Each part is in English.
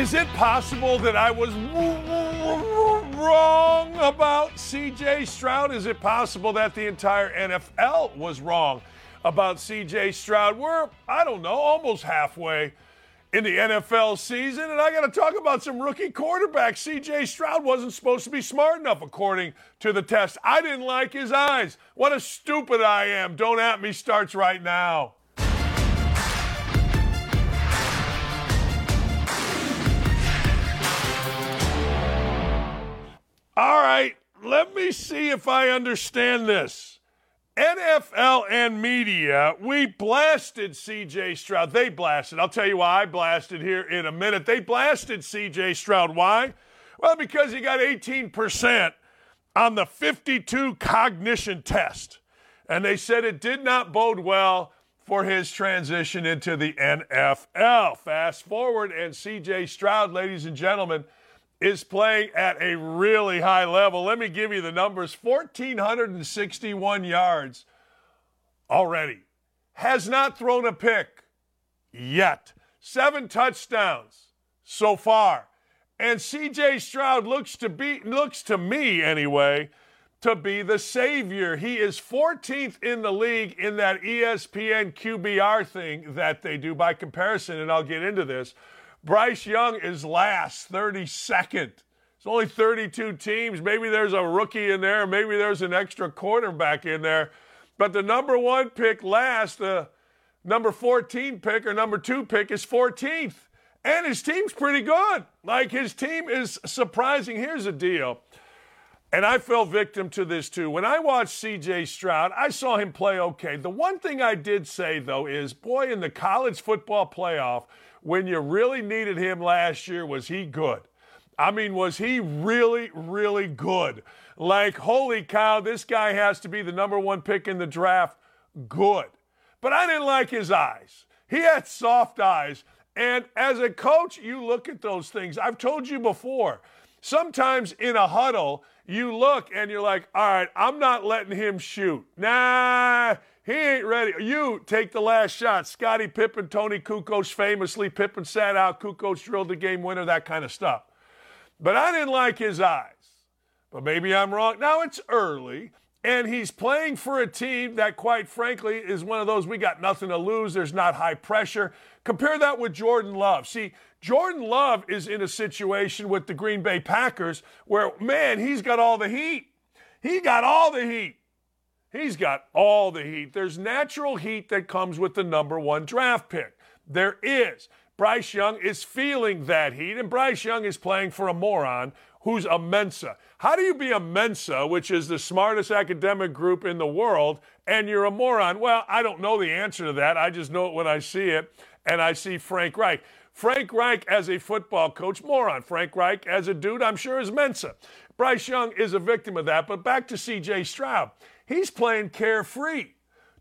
Is it possible that I was wrong about CJ Stroud? Is it possible that the entire NFL was wrong about CJ Stroud? We're, I don't know, almost halfway in the NFL season, and I got to talk about some rookie quarterback. CJ Stroud wasn't supposed to be smart enough, according to the test. I didn't like his eyes. What a stupid I am. Don't at me starts right now. All right, let me see if I understand this. NFL and media, we blasted CJ Stroud. They blasted. I'll tell you why I blasted here in a minute. They blasted CJ Stroud. Why? Well, because he got 18% on the S2 cognition test. And they said it did not bode well for his transition into the NFL. Fast forward, and CJ Stroud, ladies and gentlemen, is playing at a really high level. Let me give you the numbers 1,461 yards already. Has not thrown a pick yet. Seven touchdowns so far. And CJ Stroud looks to be looks to me anyway to be the savior. He is 14th in the league in that ESPN QBR thing that they do by comparison and I'll get into this. Bryce Young is last, 32nd. It's only 32 teams. Maybe there's a rookie in there. Maybe there's an extra quarterback in there. But the number one pick last, the number 14 pick or number two pick is 14th. And his team's pretty good. Like his team is surprising. Here's the deal. And I fell victim to this too. When I watched CJ Stroud, I saw him play okay. The one thing I did say, though, is boy, in the college football playoff, when you really needed him last year, was he good? I mean, was he really, really good? Like, holy cow, this guy has to be the number one pick in the draft. Good. But I didn't like his eyes. He had soft eyes. And as a coach, you look at those things. I've told you before, sometimes in a huddle, you look and you're like, all right, I'm not letting him shoot. Nah, he ain't ready. You take the last shot. Scottie Pippen, Toni Kukoc famously, Pippen sat out, Kukoc drilled the game winner, that kind of stuff. But I didn't like his eyes. But maybe I'm wrong. Now it's early, and he's playing for a team that, quite frankly, is one of those we got nothing to lose. There's not high pressure. Compare that with Jordan Love. See, Jordan Love is in a situation with the Green Bay Packers where, man, he's got all the heat. He got all the heat. He's got all the heat. There's natural heat that comes with the number one draft pick. There is. Bryce Young is feeling that heat, and Bryce Young is playing for a moron who's a Mensa. How do you be a Mensa, which is the smartest academic group in the world, and you're a moron? Well, I don't know the answer to that. I just know it when I see it, and I see Frank Reich. Frank Reich as a football coach, moron. Frank Reich as a dude, I'm sure is Mensa. Bryce Young is a victim of that. But back to CJ Stroud. He's playing carefree.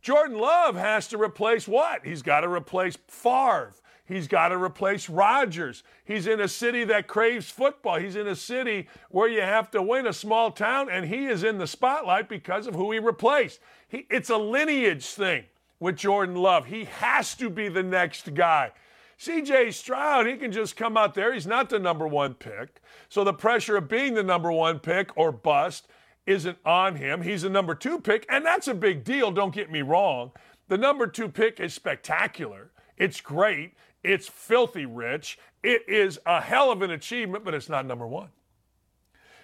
Jordan Love has to replace what? He's got to replace Favre. He's got to replace Rodgers. He's in a city that craves football. He's in a city where you have to win a small town, and he is in the spotlight because of who he replaced. He, it's a lineage thing with Jordan Love. He has to be the next guy. CJ Stroud, he can just come out there. He's not the number one pick. So the pressure of being the number one pick or bust isn't on him. He's a number two pick, and that's a big deal, don't get me wrong. The number two pick is spectacular. It's great. It's filthy rich. It is a hell of an achievement, but it's not number one.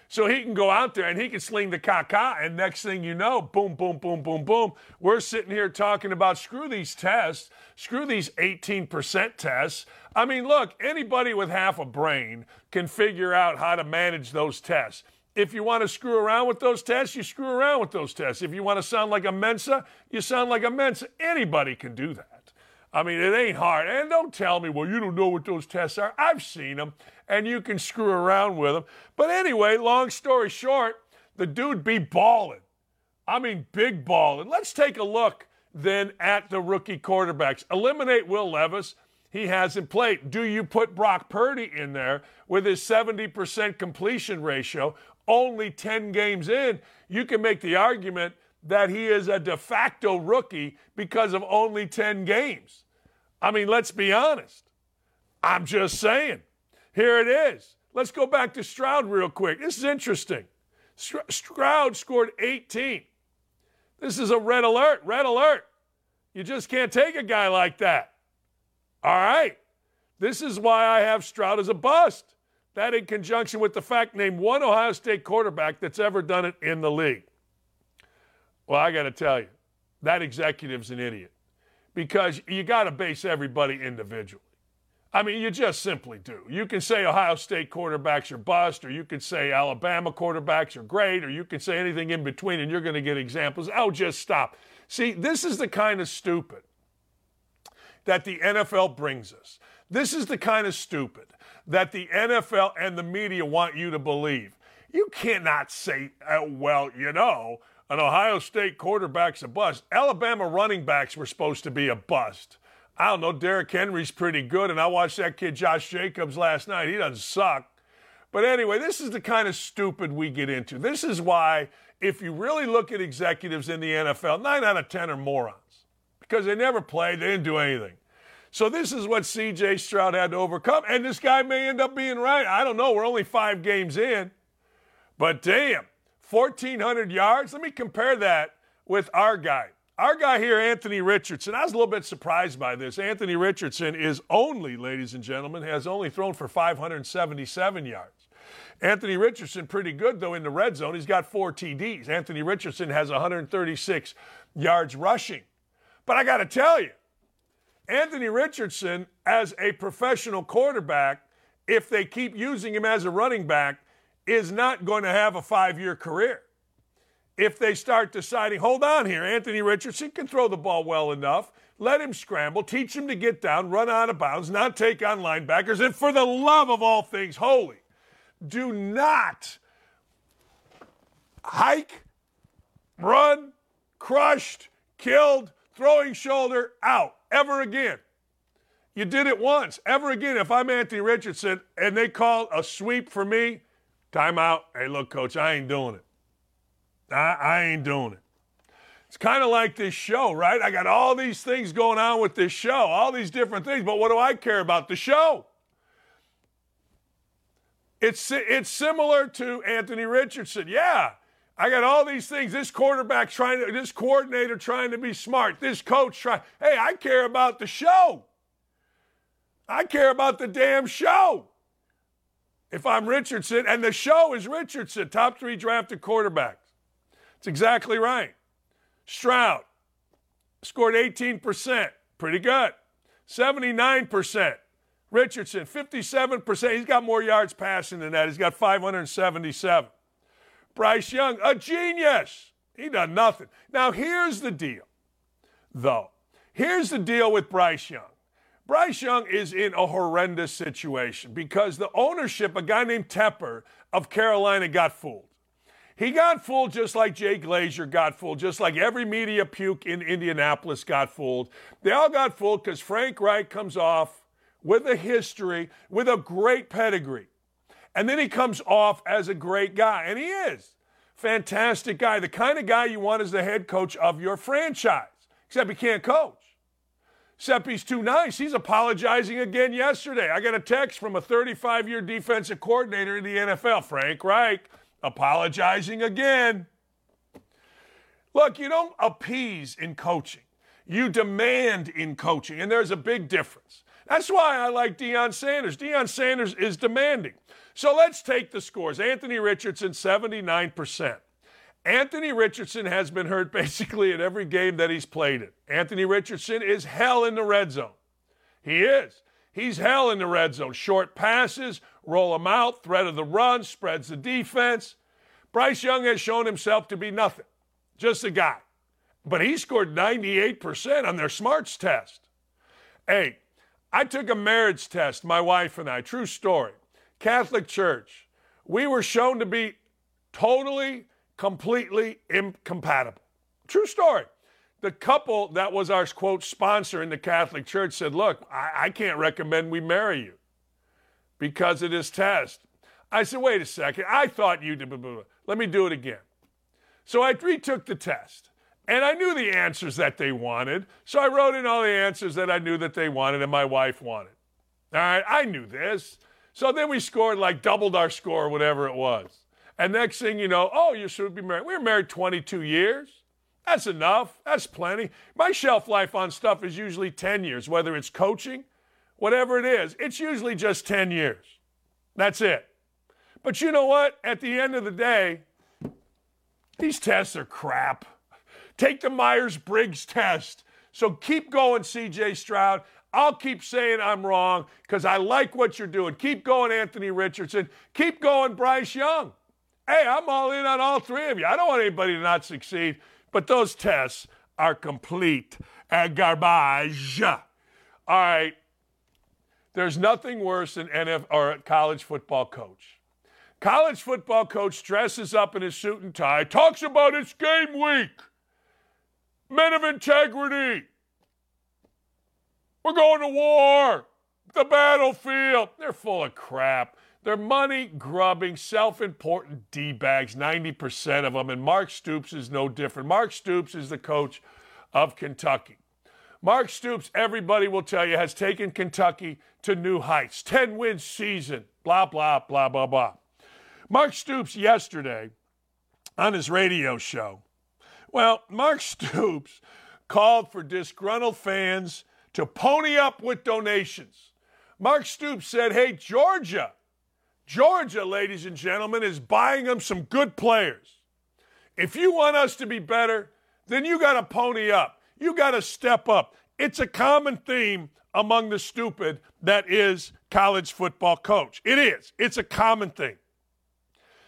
So he can go out there and he can sling the caca, and next thing you know, boom, boom, boom, boom, boom. We're sitting here talking about screw these tests, screw these 18% tests. I mean, look, anybody with half a brain can figure out how to manage those tests. If you want to screw around with those tests, you screw around with those tests. If you want to sound like a Mensa, you sound like a Mensa. Anybody can do that. I mean, it ain't hard. And don't tell me, well, you don't know what those tests are. I've seen them, and you can screw around with them. But anyway, long story short, the dude be balling. I mean, big balling. Let's take a look then at the rookie quarterbacks. Eliminate Will Levis. He hasn't played. Do you put Brock Purdy in there with his 70% completion ratio, only 10 games in? You can make the argument that he is a de facto rookie because of only 10 games. I mean, let's be honest. I'm just saying. Here it is. Let's go back to Stroud real quick. This is interesting. Stroud scored 18. This is a red alert, red alert. You just can't take a guy like that. All right. This is why I have Stroud as a bust. That in conjunction with the fact name one Ohio State quarterback that's ever done it in the league. Well, I got to tell you, that executive's an idiot because you got to base everybody individually. I mean, you just simply do. You can say Ohio State quarterbacks are bust, or you can say Alabama quarterbacks are great, or you can say anything in between, and you're going to get examples. Oh, just stop. See, this is the kind of stupid that the NFL brings us. This is the kind of stupid that the NFL and the media want you to believe. You cannot say, oh, well, you know, an Ohio State quarterback's a bust. Alabama running backs were supposed to be a bust. I don't know. Derrick Henry's pretty good, and I watched that kid Josh Jacobs last night. He doesn't suck. But anyway, this is the kind of stupid we get into. This is why, if you really look at executives in the NFL, nine out of 10 are morons because they never played, they didn't do anything. So this is what CJ Stroud had to overcome. And this guy may end up being right. I don't know. We're only five games in. But damn, 1,400 yards. Let me compare that with our guy. Our guy here, Anthony Richardson, I was a little bit surprised by this. Anthony Richardson is only, ladies and gentlemen, has only thrown for 577 yards. Anthony Richardson, pretty good though in the red zone. He's got four TDs. Anthony Richardson has 136 yards rushing. But I got to tell you, Anthony Richardson, as a professional quarterback, if they keep using him as a running back, is not going to have a five year career if they start deciding, hold on here, Anthony Richardson can throw the ball well enough. Let him scramble, teach him to get down, run out of bounds, not take on linebackers. And for the love of all things holy, do not hike, run, crushed, killed, throwing shoulder out ever again. You did it once. Ever again, if I'm Anthony Richardson and they call a sweep for me, timeout. Hey, look, coach, I ain't doing it. I, I ain't doing it. It's kind of like this show, right? I got all these things going on with this show, all these different things, but what do I care about? The show. It's, it's similar to Anthony Richardson. Yeah, I got all these things. This quarterback trying to, this coordinator trying to be smart, this coach trying. Hey, I care about the show. I care about the damn show. If I'm Richardson, and the show is Richardson, top three drafted quarterbacks. It's exactly right. Stroud scored 18%. Pretty good. 79%. Richardson, 57%. He's got more yards passing than that. He's got 577. Bryce Young, a genius. He done nothing. Now, here's the deal, though. Here's the deal with Bryce Young. Bryce Young is in a horrendous situation because the ownership, a guy named Tepper of Carolina, got fooled. He got fooled just like Jay Glazer got fooled, just like every media puke in Indianapolis got fooled. They all got fooled because Frank Reich comes off with a history, with a great pedigree. And then he comes off as a great guy, and he is. Fantastic guy, the kind of guy you want as the head coach of your franchise, except he can't coach. Except he's too nice. He's apologizing again yesterday. I got a text from a 35 year defensive coordinator in the NFL, Frank Reich apologizing again. Look, you don't appease in coaching. You demand in coaching, and there's a big difference. That's why I like Deion Sanders. Deion Sanders is demanding. So let's take the scores. Anthony Richardson, 79%. Anthony Richardson has been hurt basically in every game that he's played in. Anthony Richardson is hell in the red zone. He is. He's hell in the red zone. Short passes, roll him out, threat of the run, spreads the defense. Bryce Young has shown himself to be nothing, just a guy. But he scored 98% on their smarts test. Hey, I took a marriage test, my wife and I, true story. Catholic Church. We were shown to be totally, completely incompatible. True story. The couple that was our quote sponsor in the Catholic Church said, Look, I, I can't recommend we marry you because of this test. I said, Wait a second. I thought you did. Let me do it again. So I retook the test. And I knew the answers that they wanted. So I wrote in all the answers that I knew that they wanted and my wife wanted. All right, I knew this. So then we scored like doubled our score, whatever it was. And next thing you know, oh, you should be married. We were married 22 years. That's enough. That's plenty. My shelf life on stuff is usually 10 years, whether it's coaching, whatever it is. It's usually just 10 years. That's it. But you know what? At the end of the day, these tests are crap. Take the Myers Briggs test. So keep going, CJ Stroud. I'll keep saying I'm wrong because I like what you're doing. Keep going, Anthony Richardson. Keep going, Bryce Young. Hey, I'm all in on all three of you. I don't want anybody to not succeed, but those tests are complete garbage. All right. There's nothing worse than NFL or college football coach. College football coach dresses up in his suit and tie, talks about it's game week. Men of integrity. We're going to war. The battlefield. They're full of crap. They're money grubbing, self important D bags, 90% of them. And Mark Stoops is no different. Mark Stoops is the coach of Kentucky. Mark Stoops, everybody will tell you, has taken Kentucky to new heights. 10 win season, blah, blah, blah, blah, blah. Mark Stoops yesterday on his radio show. Well, Mark Stoops called for disgruntled fans to pony up with donations. Mark Stoops said, Hey, Georgia, Georgia, ladies and gentlemen, is buying them some good players. If you want us to be better, then you got to pony up. You got to step up. It's a common theme among the stupid that is college football coach. It is. It's a common thing.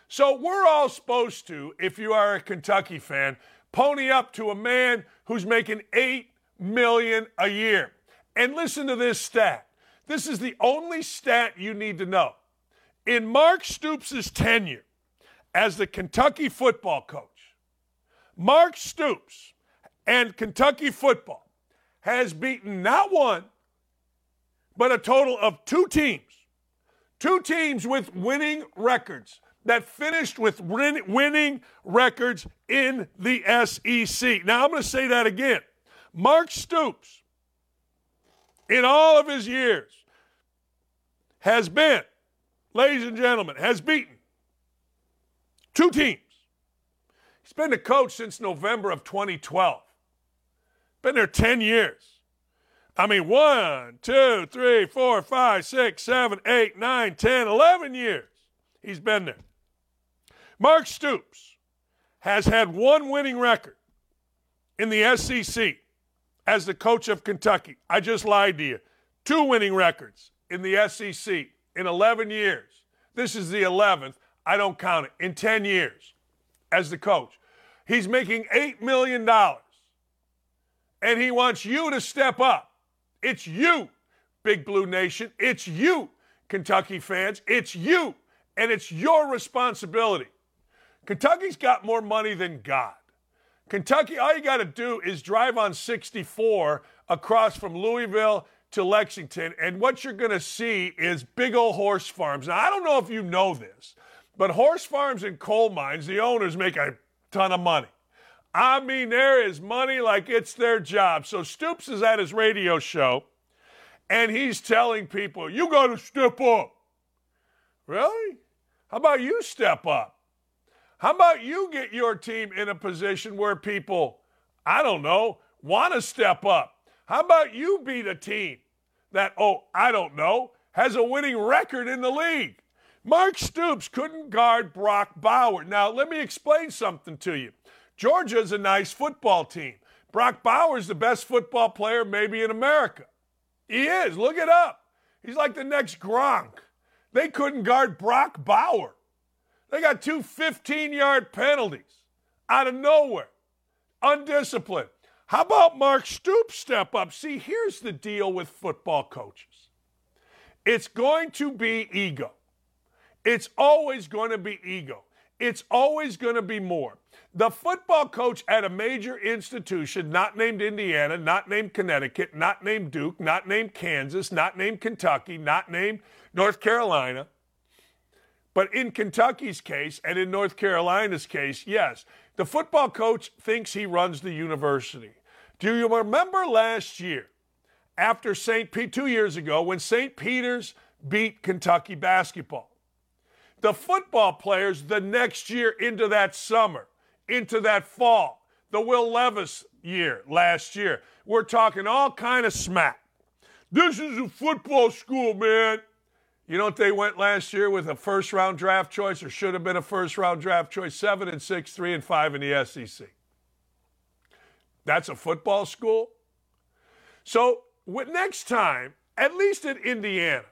So we're all supposed to, if you are a Kentucky fan, pony up to a man who's making 8 million a year. And listen to this stat. This is the only stat you need to know. In Mark Stoops' tenure as the Kentucky football coach, Mark Stoops and Kentucky football has beaten not one, but a total of two teams. Two teams with winning records that finished with winning records in the SEC. Now, I'm going to say that again. Mark Stoops in all of his years has been, ladies and gentlemen, has beaten two teams. He's been the coach since November of 2012. Been there 10 years. I mean, one, two, three, four, five, six, seven, eight, nine, ten, eleven years he's been there. Mark Stoops has had one winning record in the SEC as the coach of Kentucky. I just lied to you. Two winning records in the SEC in 11 years. This is the 11th. I don't count it. In 10 years as the coach. He's making $8 million. And he wants you to step up. It's you, Big Blue Nation. It's you, Kentucky fans. It's you. And it's your responsibility. Kentucky's got more money than God. Kentucky, all you got to do is drive on 64 across from Louisville to Lexington, and what you're going to see is big old horse farms. Now, I don't know if you know this, but horse farms and coal mines, the owners make a ton of money. I mean, there is money like it's their job. So Stoops is at his radio show, and he's telling people, you got to step up. Really? How about you step up? How about you get your team in a position where people, I don't know, want to step up? How about you beat a team that, oh, I don't know, has a winning record in the league? Mark Stoops couldn't guard Brock Bowers. Now, let me explain something to you. Georgia's a nice football team. Brock Bowers, the best football player maybe in America. He is. Look it up. He's like the next Gronk. They couldn't guard Brock Bowers. They got two 15 yard penalties out of nowhere. Undisciplined. How about Mark Stoops step up? See, here's the deal with football coaches it's going to be ego. It's always going to be ego. It's always going to be more. The football coach at a major institution, not named Indiana, not named Connecticut, not named Duke, not named Kansas, not named Kentucky, not named North Carolina, but in Kentucky's case and in North Carolina's case, yes, the football coach thinks he runs the university. Do you remember last year, after St. Pete, two years ago, when St. Peter's beat Kentucky basketball? The football players the next year into that summer, into that fall, the Will Levis year last year, we're talking all kind of smack. This is a football school, man. You know what they went last year with a first round draft choice, or should have been a first round draft choice? Seven and six, three and five in the SEC. That's a football school. So next time, at least in Indiana,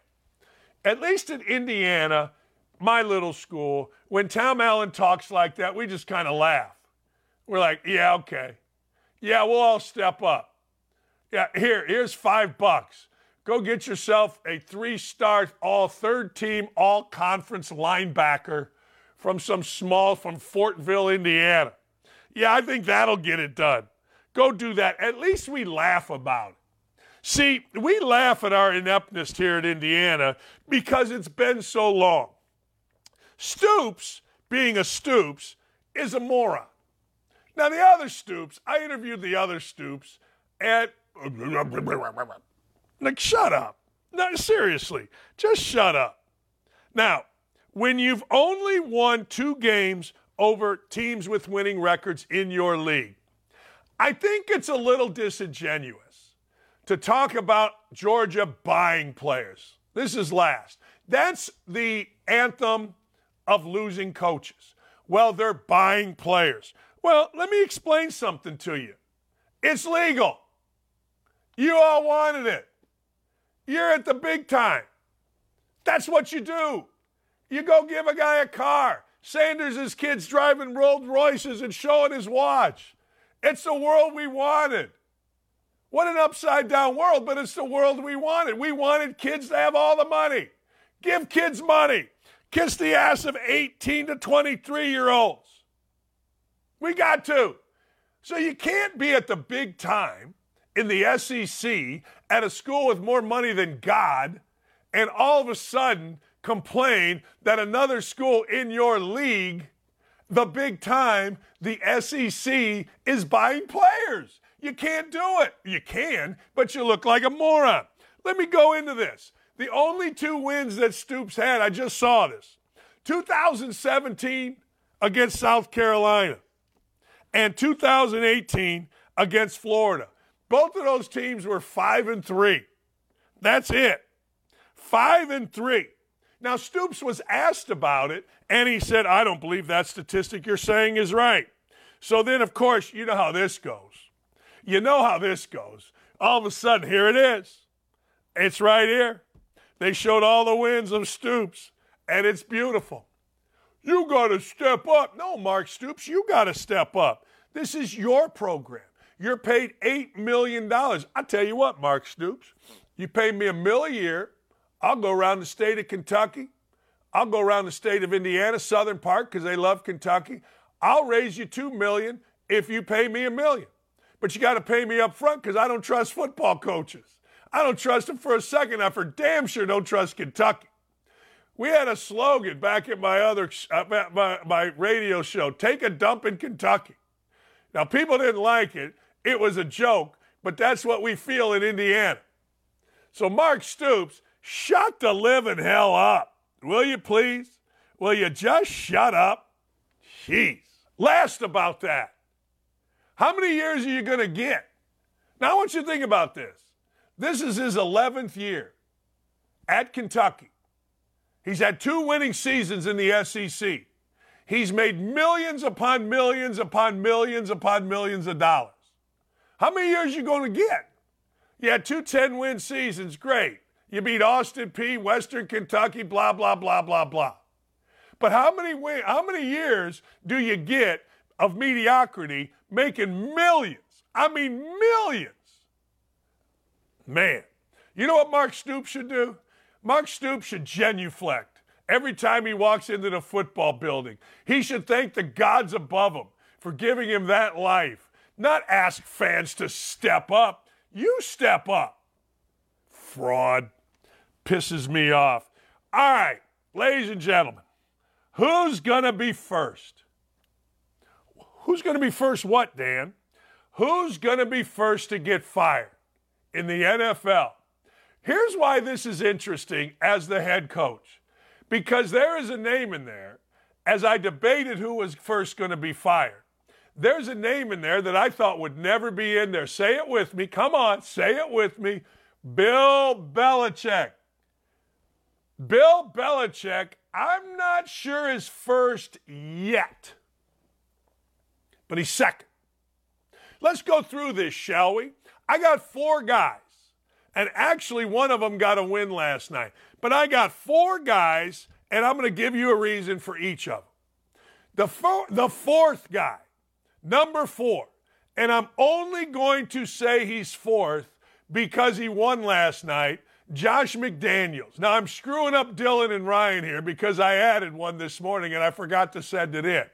at least in Indiana, my little school, when Tom Allen talks like that, we just kind of laugh. We're like, yeah, okay. Yeah, we'll all step up. Yeah, here, here's five bucks. Go get yourself a three star, all third team, all conference linebacker from some small, from Fortville, Indiana. Yeah, I think that'll get it done. Go do that. At least we laugh about it. See, we laugh at our ineptness here at Indiana because it's been so long. Stoops, being a Stoops, is a moron. Now, the other Stoops, I interviewed the other Stoops, and like, shut up. No, seriously, just shut up. Now, when you've only won two games over teams with winning records in your league, I think it's a little disingenuous to talk about Georgia buying players. This is last. That's the anthem of losing coaches. Well, they're buying players. Well, let me explain something to you. It's legal. You all wanted it. You're at the big time. That's what you do. You go give a guy a car. Sanders' kids driving Rolls Royces and showing his watch. It's the world we wanted. What an upside down world, but it's the world we wanted. We wanted kids to have all the money. Give kids money. Kiss the ass of 18 to 23 year olds. We got to. So you can't be at the big time in the SEC at a school with more money than God and all of a sudden complain that another school in your league, the big time, the SEC, is buying players. You can't do it. You can, but you look like a moron. Let me go into this. The only two wins that Stoops had, I just saw this 2017 against South Carolina and 2018 against Florida. Both of those teams were five and three. That's it. Five and three. Now, Stoops was asked about it, and he said, I don't believe that statistic you're saying is right. So then, of course, you know how this goes. You know how this goes. All of a sudden, here it is. It's right here. They showed all the wins of Stoops, and it's beautiful. You got to step up. No, Mark Stoops, you got to step up. This is your program. You're paid $8 million. I tell you what, Mark Stoops, you pay me a mill a year. I'll go around the state of Kentucky. I'll go around the state of Indiana, Southern Park, because they love Kentucky. I'll raise you 2 million if you pay me a million. But you got to pay me up front because I don't trust football coaches. I don't trust them for a second. I for damn sure don't trust Kentucky. We had a slogan back at my other uh, my, my radio show: "Take a dump in Kentucky." Now people didn't like it, it was a joke, but that's what we feel in Indiana. So, Mark Stoops, shut the living hell up. Will you please? Will you just shut up? Jeez. Last about that. How many years are you going to get? Now, I want you to think about this. This is his 11th year at Kentucky. He's had two winning seasons in the SEC. He's made millions upon millions upon millions upon millions of dollars. How many years you going to get? You had two 10 win seasons, great. You beat Austin Peay, Western Kentucky, blah, blah, blah, blah, blah. But how many win- how many years do you get of mediocrity making millions? I mean millions. Man, you know what Mark Stoops should do? Mark Stoops should genuflect every time he walks into the football building. He should thank the gods above him for giving him that life, not ask fans to step up. You step up. Fraud. Pisses me off. All right, ladies and gentlemen, who's going to be first? Who's going to be first what, Dan? Who's going to be first to get fired in the NFL? Here's why this is interesting as the head coach because there is a name in there as I debated who was first going to be fired. There's a name in there that I thought would never be in there. Say it with me. Come on, say it with me. Bill Belichick. Bill Belichick, I'm not sure is first yet, but he's second. Let's go through this, shall we? I got four guys, and actually one of them got a win last night. But I got four guys, and I'm going to give you a reason for each of them. The, the fourth guy, number four, and I'm only going to say he's fourth because he won last night, Josh McDaniels. Now I'm screwing up Dylan and Ryan here because I added one this morning and I forgot to send it in.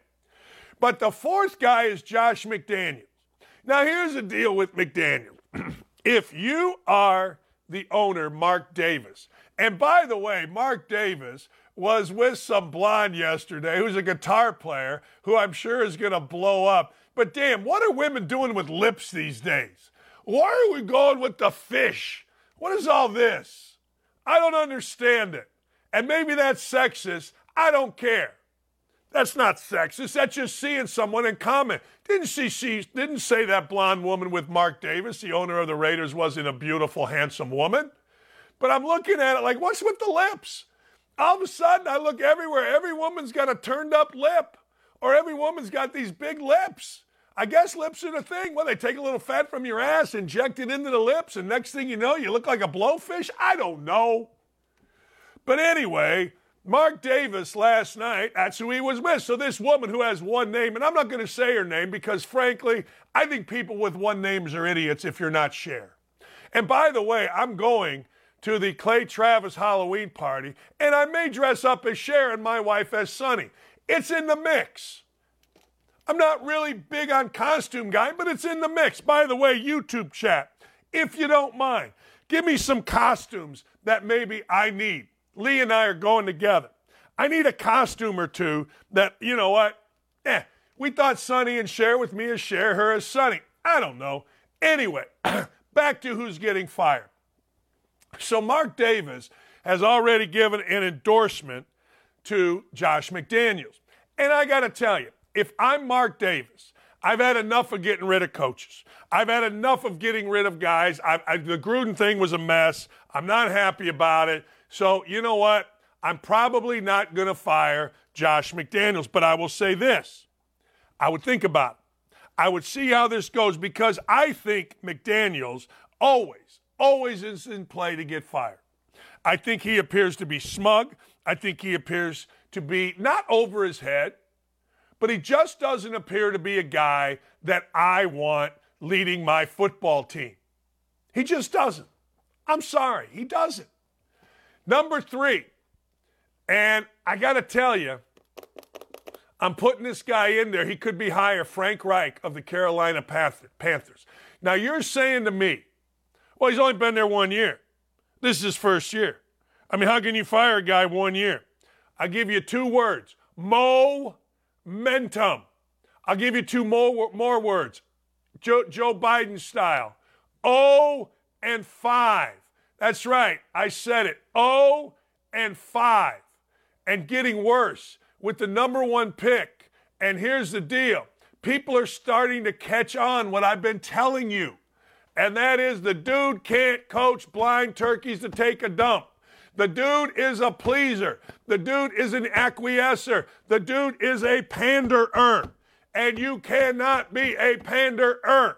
But the fourth guy is Josh McDaniels. Now here's the deal with McDaniels. if you are the owner, Mark Davis, and by the way, Mark Davis was with some blonde yesterday who's a guitar player who I'm sure is going to blow up. But damn, what are women doing with lips these days? Why are we going with the fish? What is all this? I don't understand it. And maybe that's sexist. I don't care. That's not sexist. That's just seeing someone in comment. Didn't she, she didn't say that blonde woman with Mark Davis, the owner of the Raiders, wasn't a beautiful, handsome woman? But I'm looking at it like, what's with the lips? All of a sudden, I look everywhere. Every woman's got a turned up lip, or every woman's got these big lips. I guess lips are the thing. Well, they take a little fat from your ass, inject it into the lips, and next thing you know, you look like a blowfish. I don't know. But anyway, Mark Davis last night, that's who he was with. So this woman who has one name, and I'm not going to say her name because frankly, I think people with one names are idiots if you're not Cher. And by the way, I'm going to the Clay Travis Halloween party, and I may dress up as Cher and my wife as Sonny. It's in the mix. I'm not really big on costume guy, but it's in the mix. By the way, YouTube chat, if you don't mind, give me some costumes that maybe I need. Lee and I are going together. I need a costume or two that, you know what? Eh, we thought Sonny and Cher with me as Cher her as Sonny. I don't know. Anyway, back to who's getting fired. So Mark Davis has already given an endorsement to Josh McDaniels. And I got to tell you, if I'm Mark Davis, I've had enough of getting rid of coaches. I've had enough of getting rid of guys. I, I, the Gruden thing was a mess. I'm not happy about it. So, you know what? I'm probably not going to fire Josh McDaniels, but I will say this I would think about it. I would see how this goes because I think McDaniels always, always is in play to get fired. I think he appears to be smug. I think he appears to be not over his head, but he just doesn't appear to be a guy that I want leading my football team. He just doesn't. I'm sorry, he doesn't. Number three, and I got to tell you, I'm putting this guy in there. He could be higher. Frank Reich of the Carolina Panthers. Now, you're saying to me, well, he's only been there one year. This is his first year. I mean, how can you fire a guy one year? I'll give you two words momentum. I'll give you two more, more words Joe, Joe Biden style. Oh and 5. That's right. I said it. Oh and 5. And getting worse with the number one pick. And here's the deal people are starting to catch on what I've been telling you and that is the dude can't coach blind turkeys to take a dump. The dude is a pleaser. The dude is an acquiescer. The dude is a panderer. And you cannot be a panderer.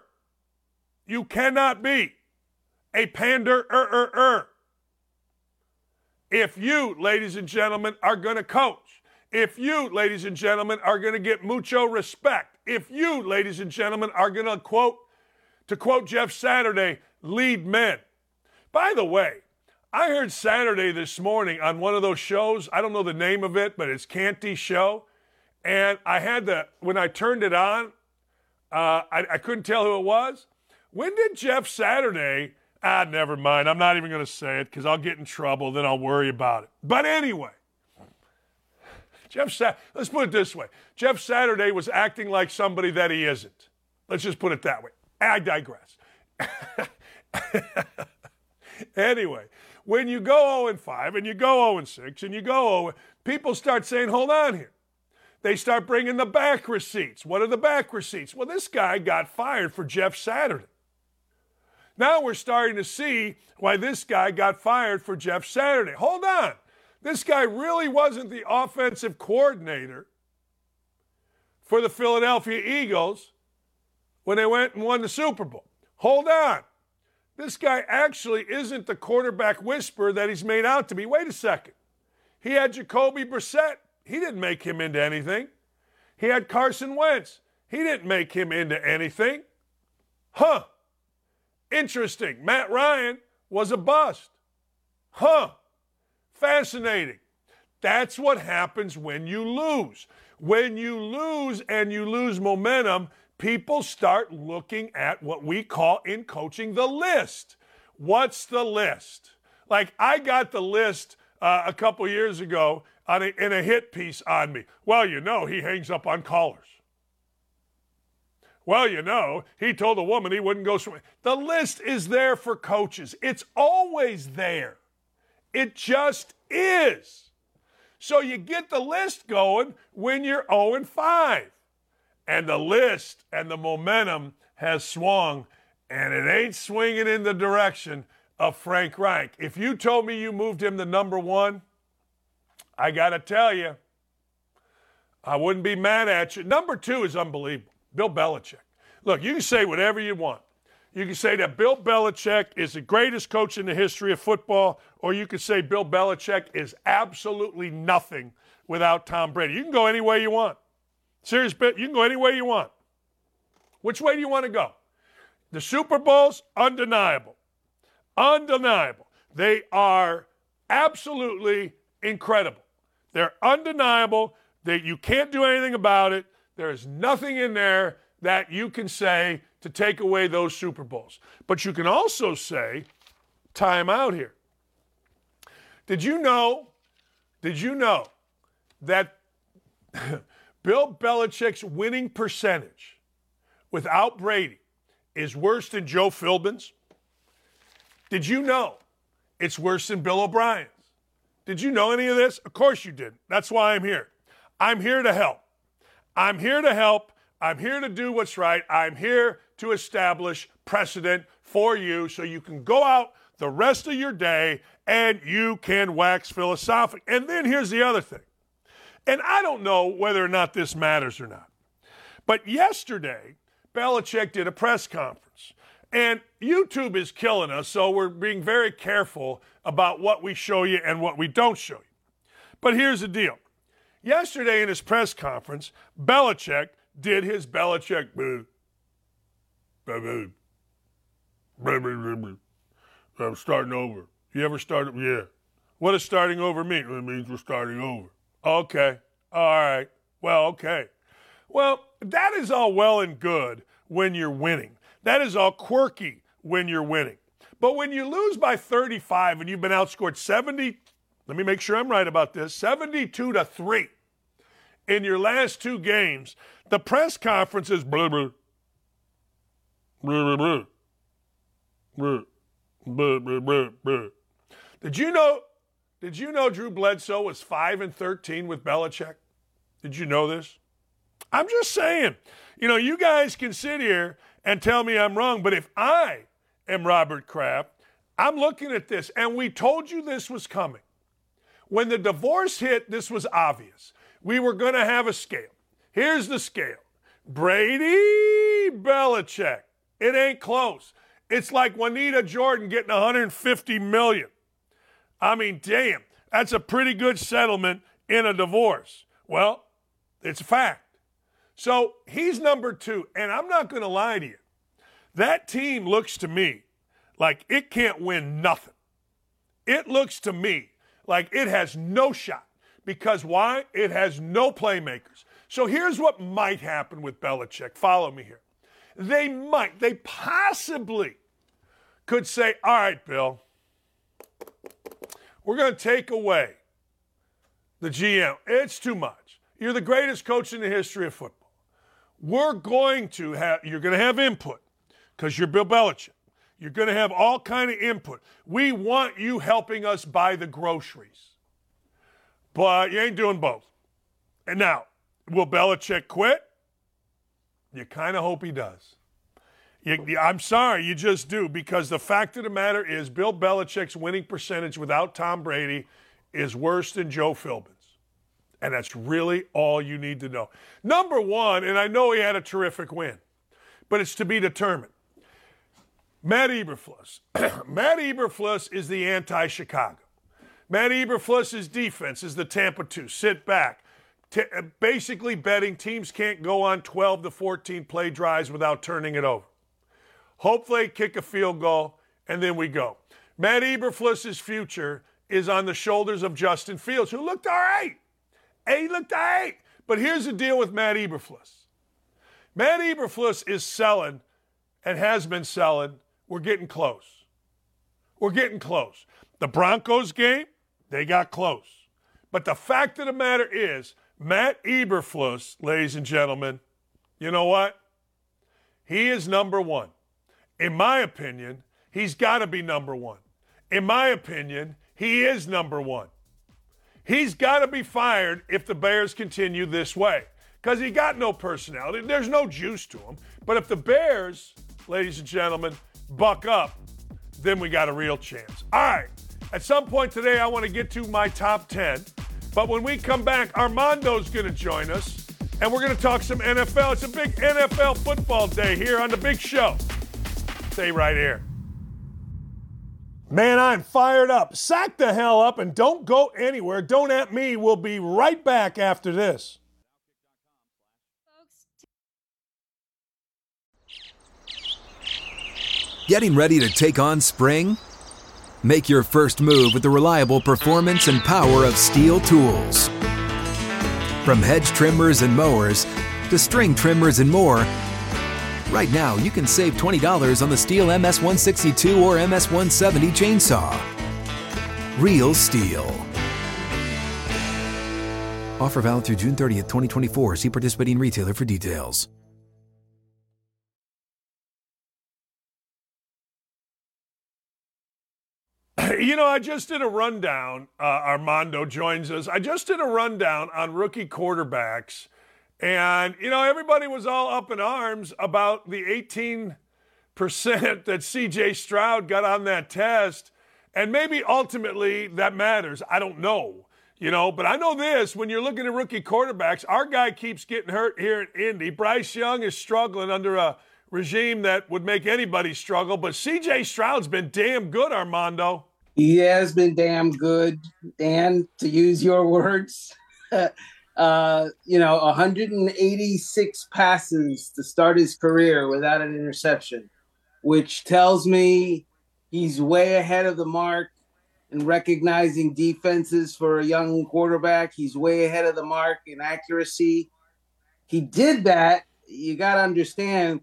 You cannot be a panderer. If you, ladies and gentlemen, are going to coach if you, ladies and gentlemen, are going to get mucho respect, if you, ladies and gentlemen, are going to quote, to quote Jeff Saturday, lead men. By the way, I heard Saturday this morning on one of those shows. I don't know the name of it, but it's Canty Show. And I had to, when I turned it on, uh, I, I couldn't tell who it was. When did Jeff Saturday? Ah, never mind. I'm not even going to say it because I'll get in trouble. Then I'll worry about it. But anyway, Jeff, Sa- let's put it this way Jeff Saturday was acting like somebody that he isn't. Let's just put it that way. I digress. anyway, when you go 0 5 and you go 0 6 and you go 0, people start saying, hold on here. They start bringing the back receipts. What are the back receipts? Well, this guy got fired for Jeff Saturday. Now we're starting to see why this guy got fired for Jeff Saturday. Hold on. This guy really wasn't the offensive coordinator for the Philadelphia Eagles when they went and won the Super Bowl. Hold on. This guy actually isn't the quarterback whisperer that he's made out to be. Wait a second. He had Jacoby Brissett. He didn't make him into anything. He had Carson Wentz. He didn't make him into anything. Huh. Interesting. Matt Ryan was a bust. Huh. Fascinating. That's what happens when you lose. When you lose and you lose momentum, people start looking at what we call in coaching the list. What's the list? Like I got the list uh, a couple years ago a, in a hit piece on me. Well, you know, he hangs up on callers. Well, you know, he told a woman he wouldn't go swimming. The list is there for coaches. It's always there. It just is. So you get the list going when you're 0 and 5. And the list and the momentum has swung, and it ain't swinging in the direction of Frank Reich. If you told me you moved him to number one, I got to tell you, I wouldn't be mad at you. Number two is unbelievable. Bill Belichick. Look, you can say whatever you want. You can say that Bill Belichick is the greatest coach in the history of football, or you could say Bill Belichick is absolutely nothing without Tom Brady. You can go any way you want. Serious bit, you can go any way you want. Which way do you want to go? The Super Bowls, undeniable. Undeniable. They are absolutely incredible. They're undeniable. That you can't do anything about it. There is nothing in there that you can say to take away those Super Bowls. But you can also say, time out here. Did you know? Did you know that Bill Belichick's winning percentage without Brady is worse than Joe Philbin's? Did you know it's worse than Bill O'Brien's? Did you know any of this? Of course you didn't. That's why I'm here. I'm here to help. I'm here to help. I'm here to do what's right. I'm here to establish precedent for you so you can go out the rest of your day and you can wax philosophic. And then here's the other thing. And I don't know whether or not this matters or not. But yesterday, Belichick did a press conference. And YouTube is killing us, so we're being very careful about what we show you and what we don't show you. But here's the deal. Yesterday in his press conference, Belichick did his Belichick. boo. I'm starting over. You ever started? Yeah. What does starting over mean? It means we're starting over. Okay. All right. Well, okay. Well, that is all well and good when you're winning. That is all quirky when you're winning. But when you lose by 35 and you've been outscored 70, let me make sure I'm right about this 72 to 3 in your last two games, the press conference is blah, blah, blah, blah, blah, blah, blah, blah, blah. Did you know? Did you know Drew Bledsoe was five and thirteen with Belichick? Did you know this? I'm just saying. You know, you guys can sit here and tell me I'm wrong, but if I am Robert Kraft, I'm looking at this, and we told you this was coming. When the divorce hit, this was obvious. We were going to have a scale. Here's the scale Brady Belichick. It ain't close. It's like Juanita Jordan getting 150 million. I mean, damn, that's a pretty good settlement in a divorce. Well, it's a fact. So he's number two. And I'm not going to lie to you. That team looks to me like it can't win nothing. It looks to me like it has no shot. Because why? It has no playmakers. So here's what might happen with Belichick. Follow me here. They might, they possibly could say, all right, Bill, we're going to take away the GM. It's too much. You're the greatest coach in the history of football. We're going to have, you're going to have input because you're Bill Belichick. You're going to have all kind of input. We want you helping us buy the groceries. But you ain't doing both. And now, will Belichick quit? You kind of hope he does. You, I'm sorry, you just do, because the fact of the matter is, Bill Belichick's winning percentage without Tom Brady is worse than Joe Philbin's. And that's really all you need to know. Number one, and I know he had a terrific win, but it's to be determined. Matt Eberflus. Matt Eberflus is the anti Chicago. Matt Eberflus's defense is the Tampa 2. Sit back. T- basically betting teams can't go on 12 to 14 play drives without turning it over. Hopefully, kick a field goal, and then we go. Matt Eberflus's future is on the shoulders of Justin Fields, who looked all right. He looked all right. But here's the deal with Matt Eberflus. Matt Eberflus is selling and has been selling. We're getting close. We're getting close. The Broncos game, they got close. But the fact of the matter is, Matt Eberflus, ladies and gentlemen, you know what? He is number one. In my opinion, he's got to be number one. In my opinion, he is number one. He's got to be fired if the Bears continue this way because he got no personality. There's no juice to him. But if the Bears, ladies and gentlemen, buck up, then we got a real chance. All right. At some point today, I want to get to my top 10. But when we come back, Armando's going to join us, and we're going to talk some NFL. It's a big NFL football day here on the big show. Stay right here. Man, I'm fired up. Sack the hell up and don't go anywhere. Don't at me. We'll be right back after this. Getting ready to take on spring? Make your first move with the reliable performance and power of STIHL tools. From hedge trimmers and mowers to string trimmers and more, right now you can save $20 on the STIHL MS162 or MS170 chainsaw. Real STIHL. Offer valid through June 30th, 2024. See participating retailer for details. You know, I just did a rundown. Uh, Armando joins us. I just did a rundown on rookie quarterbacks. And, you know, everybody was all up in arms about the 18% that CJ Stroud got on that test. And maybe ultimately that matters. I don't know, you know, but I know this when you're looking at rookie quarterbacks, our guy keeps getting hurt here at Indy. Bryce Young is struggling under a regime that would make anybody struggle, but CJ Stroud's been damn good, Armando. He has been damn good, Dan, to use your words. uh, you know, 186 passes to start his career without an interception, which tells me he's way ahead of the mark in recognizing defenses for a young quarterback. He's way ahead of the mark in accuracy. He did that. You got to understand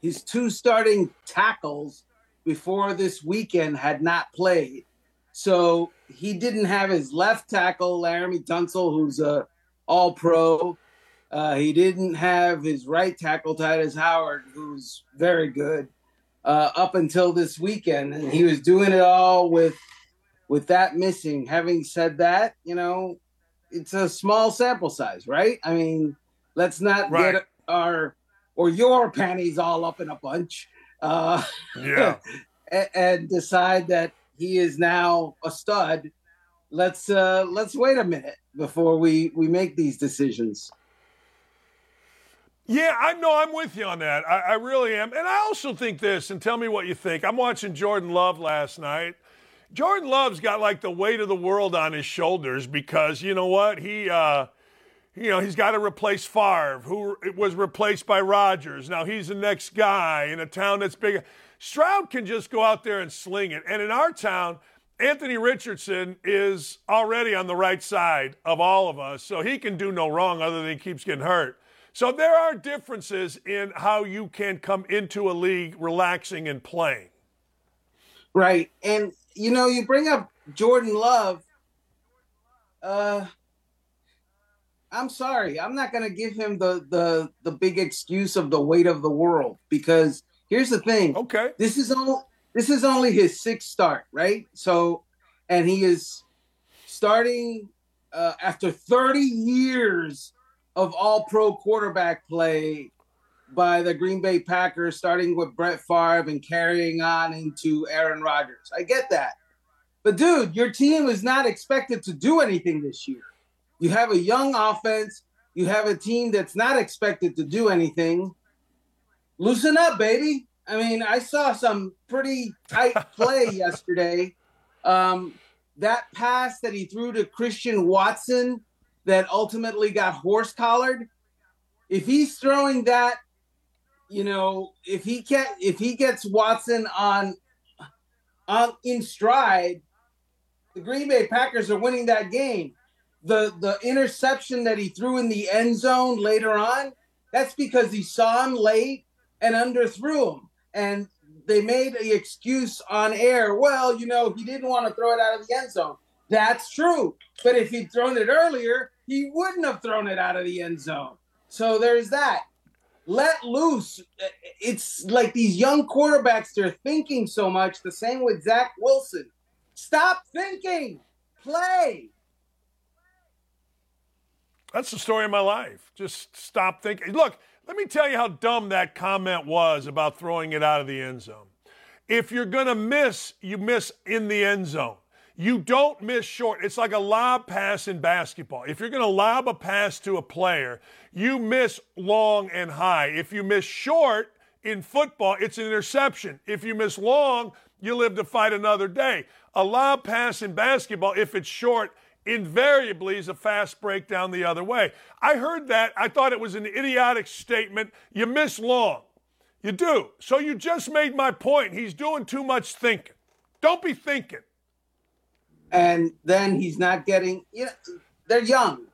his two starting tackles before this weekend had not played. So he didn't have his left tackle, Laremy Tunsil, who's a all pro. Uh, he didn't have his right tackle, Tytus Howard, who's very good, uh, up until this weekend. And he was doing it all with with that missing. Having said that, you know, it's a small sample size, right? I mean, let's not right. get our or your panties all up in a bunch uh, yeah, and, and, decide that he is now a stud. Let's uh, let's wait a minute before we we make these decisions. Yeah, I know I'm with you on that. I, I really am, and I also think this. And tell me what you think. I'm watching Jordan Love last night. Jordan Love's got like the weight of the world on his shoulders because you know what he. Uh, you know, he's got to replace Favre, who was replaced by Rodgers. Now he's the next guy in a town that's big. Stroud can just go out there and sling it. And in our town, Anthony Richardson is already on the right side of all of us, so he can do no wrong other than he keeps getting hurt. So there are differences in how you can come into a league relaxing and playing. Right. And, you know, you bring up Jordan Love. Uh, I'm sorry. I'm not going to give him the, the the big excuse of the weight of the world because here's the thing. Okay. This is all this is only his sixth start, right? So, and he is starting uh, after 30 years of all pro quarterback play by the Green Bay Packers, starting with Brett Favre and carrying on into Aaron Rodgers. I get that. But, dude, your team is not expected to do anything this year. You have a young offense, you have a team that's not expected to do anything. Loosen up, baby. I mean, I saw some pretty tight play yesterday. Um, that pass that he threw to Christian Watson that ultimately got horse collared. If he's throwing that, you know, if he can if he gets Watson on on in stride, the Green Bay Packers are winning that game. The the interception that he threw in the end zone later on, that's because he saw him late and underthrew him and they made the excuse on air. Well, you know, he didn't want to throw it out of the end zone. That's true. But if he'd thrown it earlier, he wouldn't have thrown it out of the end zone. So there's that. Let loose. It's like these young quarterbacks, they're thinking so much. The same with Zach Wilson. Stop thinking. Play. That's the story of my life. Just stop thinking. Look, let me tell you how dumb that comment was about throwing it out of the end zone. If you're going to miss, you miss in the end zone. You don't miss short. It's like a lob pass in basketball. If you're going to lob a pass to a player, you miss long and high. If you miss short in football, it's an interception. If you miss long, you live to fight another day. A lob pass in basketball, if it's short, invariably is a fast break down the other way. I heard that. I thought it was an idiotic statement. You miss long. You do. So you just made my point. He's doing too much thinking. Don't be thinking. And then he's not getting, you know, they're young.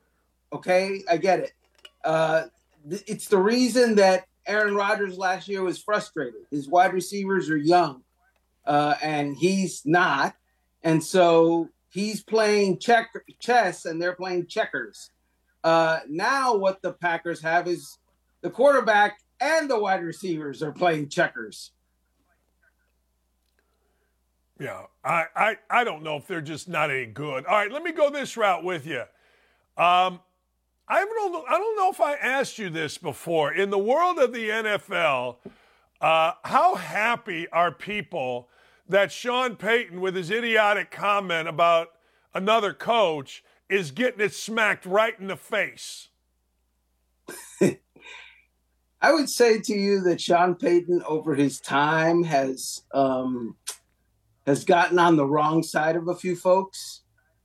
Okay. I get it. Uh, it's the reason that Aaron Rodgers last year was frustrated. His wide receivers are young, uh, and he's not. And so he's playing check chess and they're playing checkers. Uh, now what the Packers have is the quarterback and the wide receivers are playing checkers. Yeah, I, I, I don't know if they're just not any good. All right, let me go this route with you. Um, I don't, I don't know if I asked you this before. In the world of the NFL, uh, how happy are people – that Sean Payton, with his idiotic comment about another coach, is getting it smacked right in the face. I would say to you that Sean Payton, over his time, has um, has gotten on the wrong side of a few folks,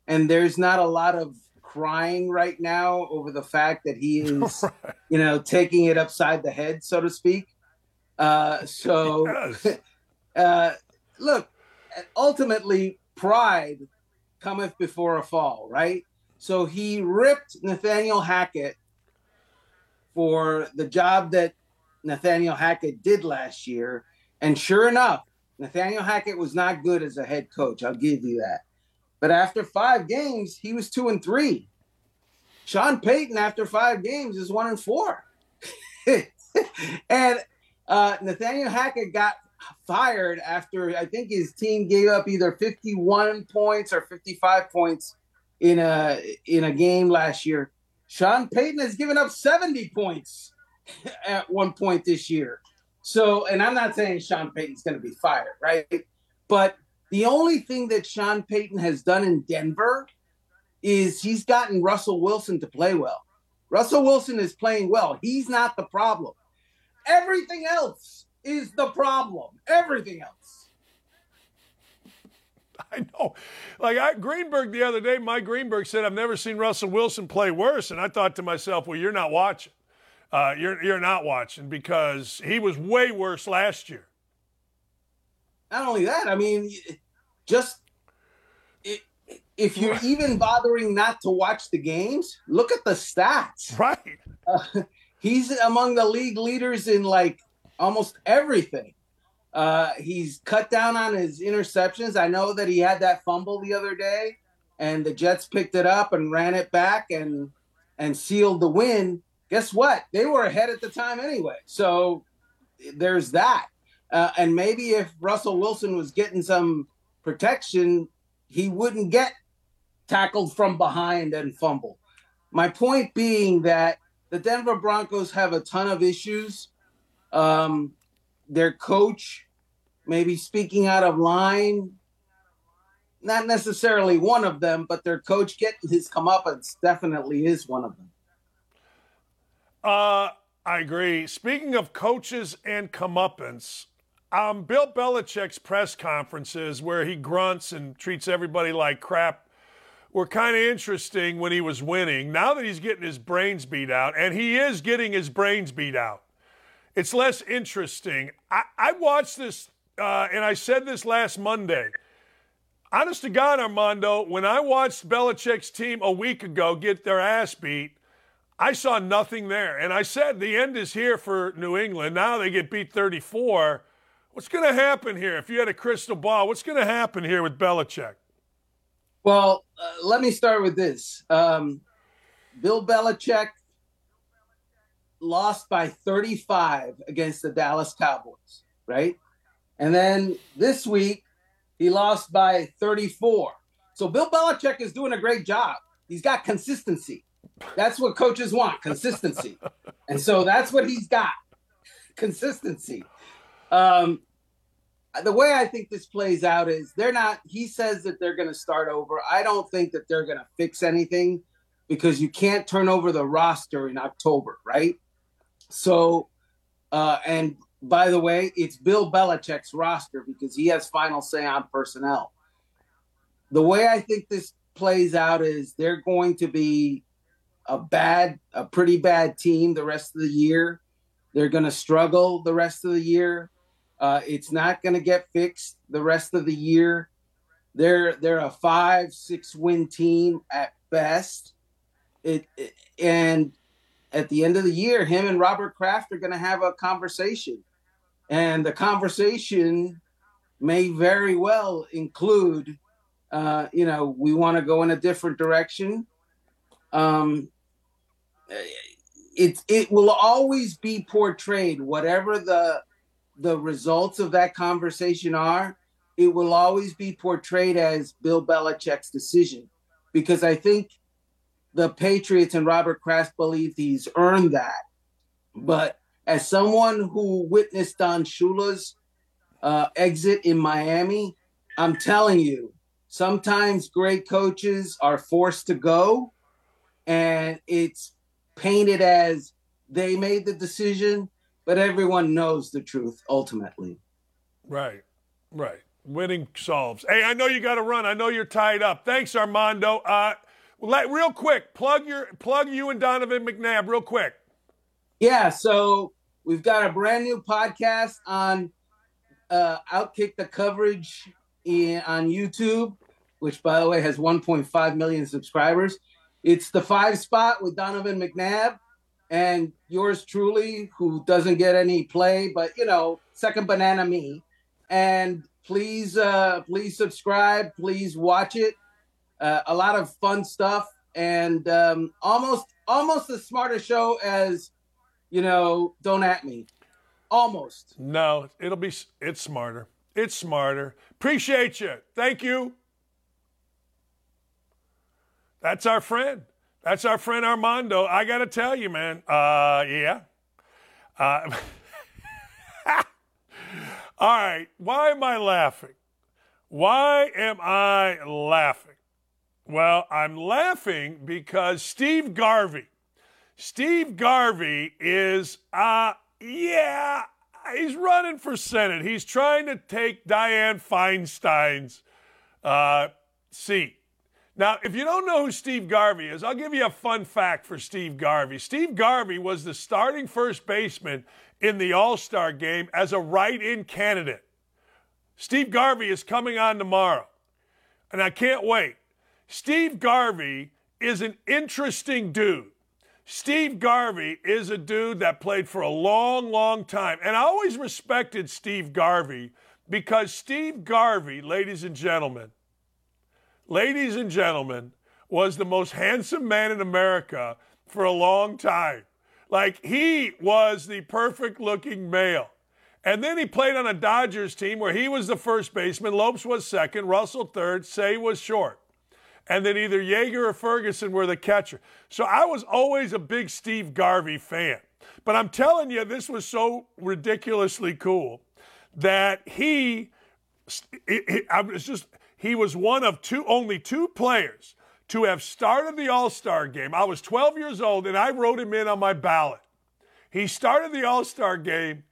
and there's not a lot of crying right now over the fact that he is, right. you know, taking it upside the head, so to speak. Uh, so, uh, look, ultimately, pride cometh before a fall, right? So he ripped Nathaniel Hackett for the job that Nathaniel Hackett did last year. And sure enough, Nathaniel Hackett was not good as a head coach. I'll give you that. But after five games, he was two and three. Sean Payton, after five games, is one and four. and uh, Nathaniel Hackett got fired after I think his team gave up either 51 points or 55 points in a in a game last year. Sean Payton has given up 70 points at one point this year. So, and I'm not saying Sean Payton's going to be fired, right? But the only thing that Sean Payton has done in Denver is he's gotten Russell Wilson to play well. Russell Wilson is playing well. He's not the problem. Everything else is the problem. Everything else. I know. Like I, Greenberg the other day, Mike Greenberg said, I've never seen Russell Wilson play worse. And I thought to myself, well, you're not watching. Uh, you're, you're not watching because he was way worse last year. Not only that, I mean, just if you're even bothering not to watch the games, look at the stats. Right. Uh, he's among the league leaders in like almost everything. Uh, he's cut down on his interceptions. I know that he had that fumble the other day, and the Jets picked it up and ran it back and and sealed the win. Guess what? They were ahead at the time anyway. So there's that. Uh, and maybe if Russell Wilson was getting some protection, he wouldn't get tackled from behind and fumble. My point being that the Denver Broncos have a ton of issues. Um, their coach maybe speaking out of line. Not necessarily one of them, but their coach getting his comeuppance definitely is one of them. Uh, I agree. Speaking of coaches and comeuppance, um, Bill Belichick's press conferences where he grunts and treats everybody like crap were kind of interesting when he was winning. Now that he's getting his brains beat out, and he is getting his brains beat out, it's less interesting. I, I watched this, uh, and I said this last Monday. Honest to God, Armando, when I watched Belichick's team a week ago get their ass beat, I saw nothing there. And I said the end is here for New England. Now they get beat 34. What's going to happen here? If you had a crystal ball, what's going to happen here with Belichick? Well, uh, let me start with this. Um, Bill Belichick lost by 35 against the Dallas Cowboys, right? And then this week, he lost by 34. So Bill Belichick is doing a great job. He's got consistency. That's what coaches want consistency. and so that's what he's got consistency. Um, the way I think this plays out is they're not, he says that they're going to start over. I don't think that they're going to fix anything because you can't turn over the roster in October, right? So, uh, and by the way, it's Bill Belichick's roster because he has final say on personnel. The way I think this plays out is they're going to be a bad, a pretty bad team the rest of the year. They're going to struggle the rest of the year. Uh, it's not going to get fixed the rest of the year. They're they're a five six win team at best. It, it and at the end of the year, him and Robert Kraft are going to have a conversation. And the conversation may very well include, uh, you know, we want to go in a different direction. Um, it it will always be portrayed, whatever the the results of that conversation are, it will always be portrayed as Bill Belichick's decision, because I think the Patriots and Robert Kraft believe he's earned that. But as someone who witnessed Don Shula's uh, exit in Miami, I'm telling you, sometimes great coaches are forced to go, and it's painted as they made the decision, but everyone knows the truth ultimately. Right, right. Winning solves. Hey, I know you got to run. I know you're tied up. Thanks, Armando. Uh, let, real quick, plug your plug you and Donovan McNabb real quick. Yeah, so we've got a brand new podcast on uh, Outkick the coverage in, on YouTube, which by the way has 1.5 million subscribers. It's the five spot with Donovan McNabb and yours truly, who doesn't get any play, but you know, second banana me. And please, uh, please subscribe. Please watch it uh, a lot of fun stuff, and um, almost almost as smart a show as you know. Don't at me. Almost. No, it'll be. It's smarter. It's smarter. Appreciate you. Thank you. That's our friend. That's our friend Armando. I got to tell you, man. Uh, yeah. Uh, all right. Why am I laughing? Why am I laughing? Well, I'm laughing because Steve Garvey, Steve Garvey is, uh, yeah, he's running for Senate. He's trying to take Dianne Feinstein's uh, seat. Now, if you don't know who Steve Garvey is, I'll give you a fun fact for Steve Garvey. Steve Garvey was the starting first baseman in the All Star game as a write in candidate. Steve Garvey is coming on tomorrow, and I can't wait. Steve Garvey is an interesting dude. Steve Garvey is a dude that played for a long, long time. And I always respected Steve Garvey because Steve Garvey, ladies and gentlemen, ladies and gentlemen, was the most handsome man in America for a long time. Like he was the perfect looking male. And then he played on a Dodgers team where he was the first baseman, Lopes was second, Russell third, Cey was short. And then either Yeager or Ferguson were the catcher. So I was always a big Steve Garvey fan. But I'm telling you, this was so ridiculously cool that he, I was just, he was one of two, only two players to have started the All Star game. I was 12 years old and I wrote him in on my ballot. He started the All Star game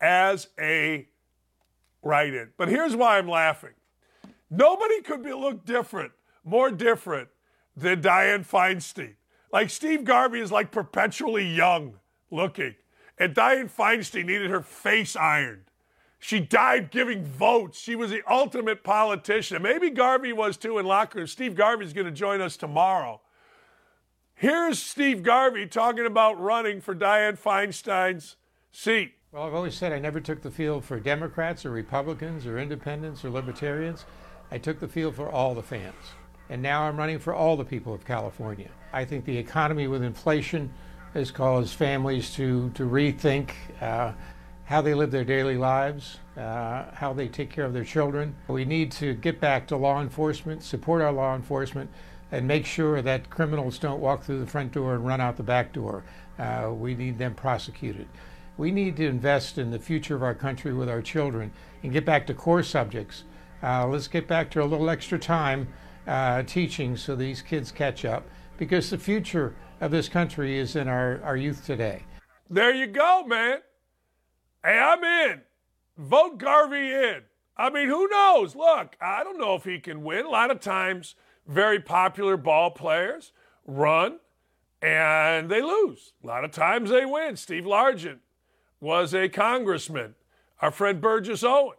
as a write in. But here's why I'm laughing nobody could be, look different, more different than Dianne Feinstein. Like Steve Garvey is like perpetually young looking, and Dianne Feinstein needed her face ironed. She died giving votes. She was the ultimate politician. Maybe Garvey was too in locker room. Steve Garvey's going to join us tomorrow. Here's Steve Garvey talking about running for Dianne Feinstein's seat. Well, I've always said I never took the field for Democrats or Republicans or independents or libertarians. I took the field for all the fans. And now I'm running for all the people of California. I think the economy with inflation has caused families to, to rethink. Uh, how they live their daily lives, uh, how they take care of their children. We need to get back to law enforcement, support our law enforcement, and make sure that criminals don't walk through the front door and run out the back door. Uh, we need them prosecuted. We need to invest in the future of our country with our children and get back to core subjects. Uh, let's get back to a little extra time uh, teaching so these kids catch up because the future of this country is in our, our youth today. There you go, man. Hey, I'm in. Vote Garvey in. I mean, who knows? Look, I don't know if he can win. A lot of times, very popular ball players run and they lose. A lot of times they win. Steve Largent was a congressman. Our friend Burgess Owens,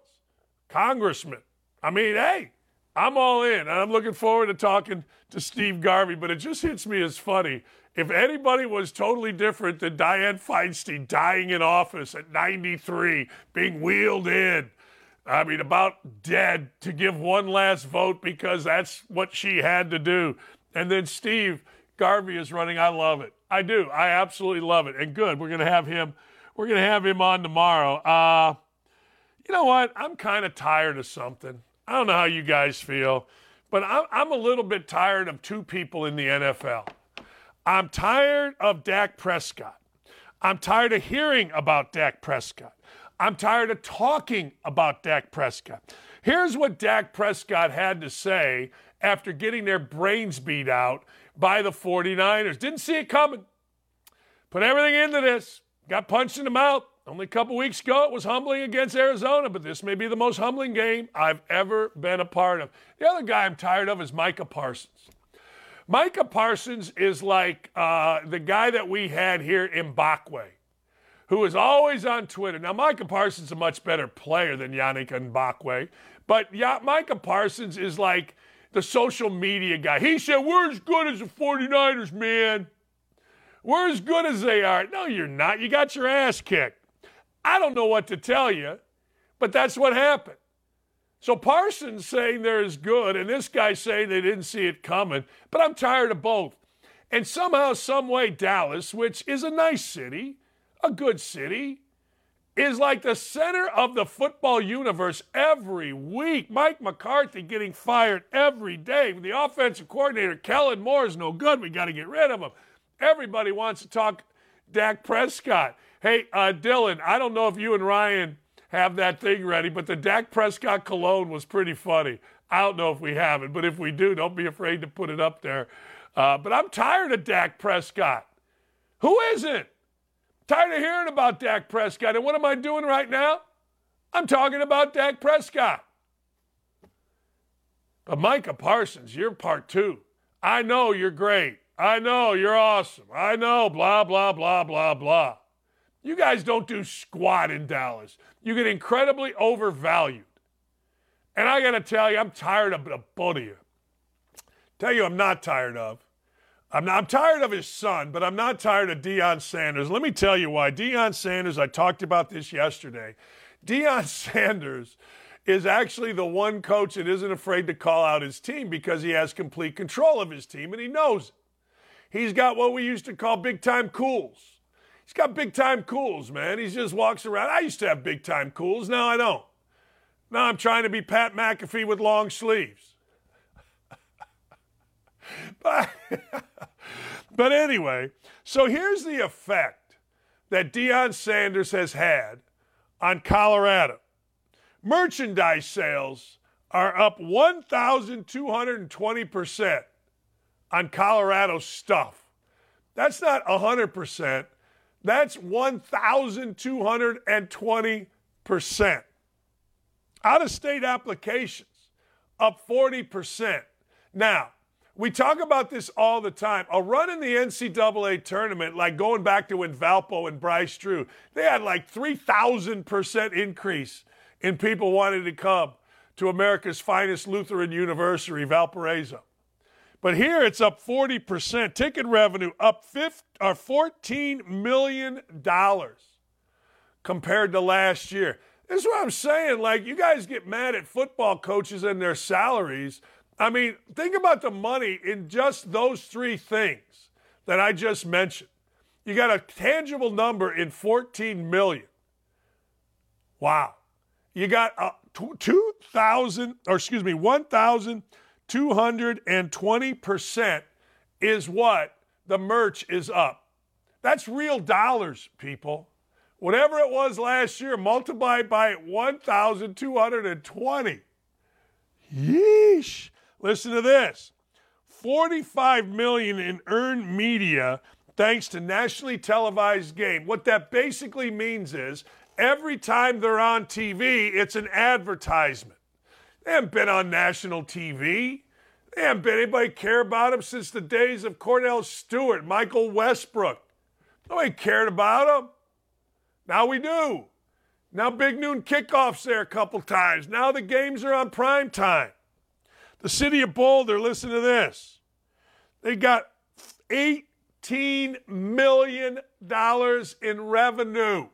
congressman. I mean, hey, I'm all in. And I'm looking forward to talking to Steve Garvey, but it just hits me as funny if anybody was totally different than Dianne Feinstein dying in office at 93, being wheeled in, I mean, about dead to give one last vote because that's what she had to do. And then Steve Garvey is running. I love it. I do. I absolutely love it. And good. We're going to have him. We're going to have him on tomorrow. Uh, you know what? I'm kind of tired of something. I don't know how you guys feel, but I'm, I'm a little bit tired of two people in the NFL. I'm tired of Dak Prescott. I'm tired of hearing about Dak Prescott. I'm tired of talking about Dak Prescott. Here's what Dak Prescott had to say after getting their brains beat out by the 49ers. Didn't see it coming. Put everything into this. Got punched in the mouth. Only a couple weeks ago, it was humbling against Arizona, but this may be the most humbling game I've ever been a part of. The other guy I'm tired of is Micah Parsons. Micah Parsons is like uh, the guy that we had here Ngakoue, who is always on Twitter. Now, Micah Parsons is a much better player than Yannick Ngakoue, but yeah, Micah Parsons is like the social media guy. He said, We're as good as the 49ers, man. We're as good as they are. No, you're not. You got your ass kicked. I don't know what to tell you, but that's what happened. So Parsons saying they're as good, and this guy saying they didn't see it coming. But I'm tired of both. And somehow, some way, Dallas, which is a nice city, a good city, is like the center of the football universe every week. Mike McCarthy getting fired every day. The offensive coordinator, Kellen Moore, is no good. We got to get rid of him. Everybody wants to talk Dak Prescott. Hey, uh, Dylan, I don't know if you and Ryan have that thing ready. But the Dak Prescott cologne was pretty funny. I don't know if we have it, but if we do, don't be afraid to put it up there. Uh, but I'm tired of Dak Prescott. Who isn't? Tired of hearing about Dak Prescott. And what am I doing right now? I'm talking about Dak Prescott. But Micah Parsons, you're part two. I know you're great. I know you're awesome. I know, blah, blah, blah, blah, blah. You guys don't do squat in Dallas. You get incredibly overvalued. And I got to tell you, I'm tired of the both of you. Tell you, I'm not tired of. I'm, not, I'm tired of his son, but I'm not tired of Deion Sanders. Let me tell you why. Deion Sanders, I talked about this yesterday. Deion Sanders is actually the one coach that isn't afraid to call out his team because he has complete control of his team and he knows it. He's got what we used to call big time cools. He's got big time cools, man. He just walks around. I used to have big time cools. Now I don't. Now I'm trying to be Pat McAfee with long sleeves. but, but anyway, so here's the effect that Deion Sanders has had on Colorado merchandise sales are up 1,220% on Colorado stuff. That's not 100%. That's 1,220%. Out of state applications up 40%. Now, we talk about this all the time. A run in the NCAA tournament, like going back to when Valpo and Bryce Drew, they had like 3,000% increase in people wanting to come to America's finest Lutheran University, Valparaiso. But here it's up 40%. Ticket revenue up 50, or uh, $14 million compared to last year. This is what I'm saying. Like, you guys get mad at football coaches and their salaries. I mean, think about the money in just those three things that I just mentioned. You got a tangible number in 14 million. Wow. You got uh, a 2,000, or excuse me, 1,220% is what the merch is up. That's real dollars, people. Whatever it was last year, multiplied by 1,220. Yeesh. Listen to this. 45 million in earned media thanks to nationally televised game. What that basically means is every time they're on TV, it's an advertisement. They haven't been on national TV. They haven't been anybody care about them since the days of Kordell Stewart, Michael Westbrook. Nobody cared about them. Now we do. Now big noon kickoffs there a couple times. Now the games are on prime time. The city of Boulder, listen to this. They got $18 million in revenue.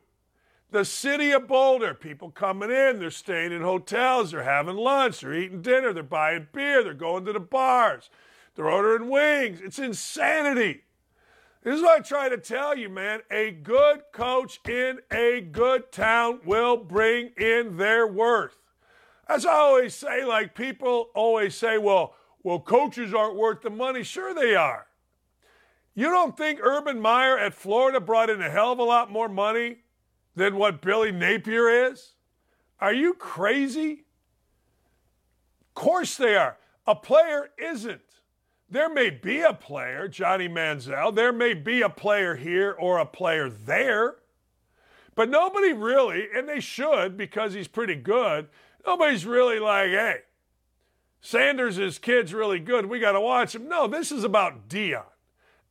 The city of Boulder, people coming in, they're staying in hotels, they're having lunch, they're eating dinner, they're buying beer, they're going to the bars, they're ordering wings. It's insanity. This is what I try to tell you, man. A good coach in a good town will bring in their worth. As I always say, like people always say, well, well, coaches aren't worth the money. Sure they are. You don't think Urban Meyer at Florida brought in a hell of a lot more money than what Billy Napier is? Are you crazy? Of course they are. A player isn't. There may be a player, Johnny Manziel, there may be a player here or a player there, but nobody really, and they should because he's pretty good, Nobody's really like, hey, Sanders' kid's really good. We got to watch him. No, this is about Deion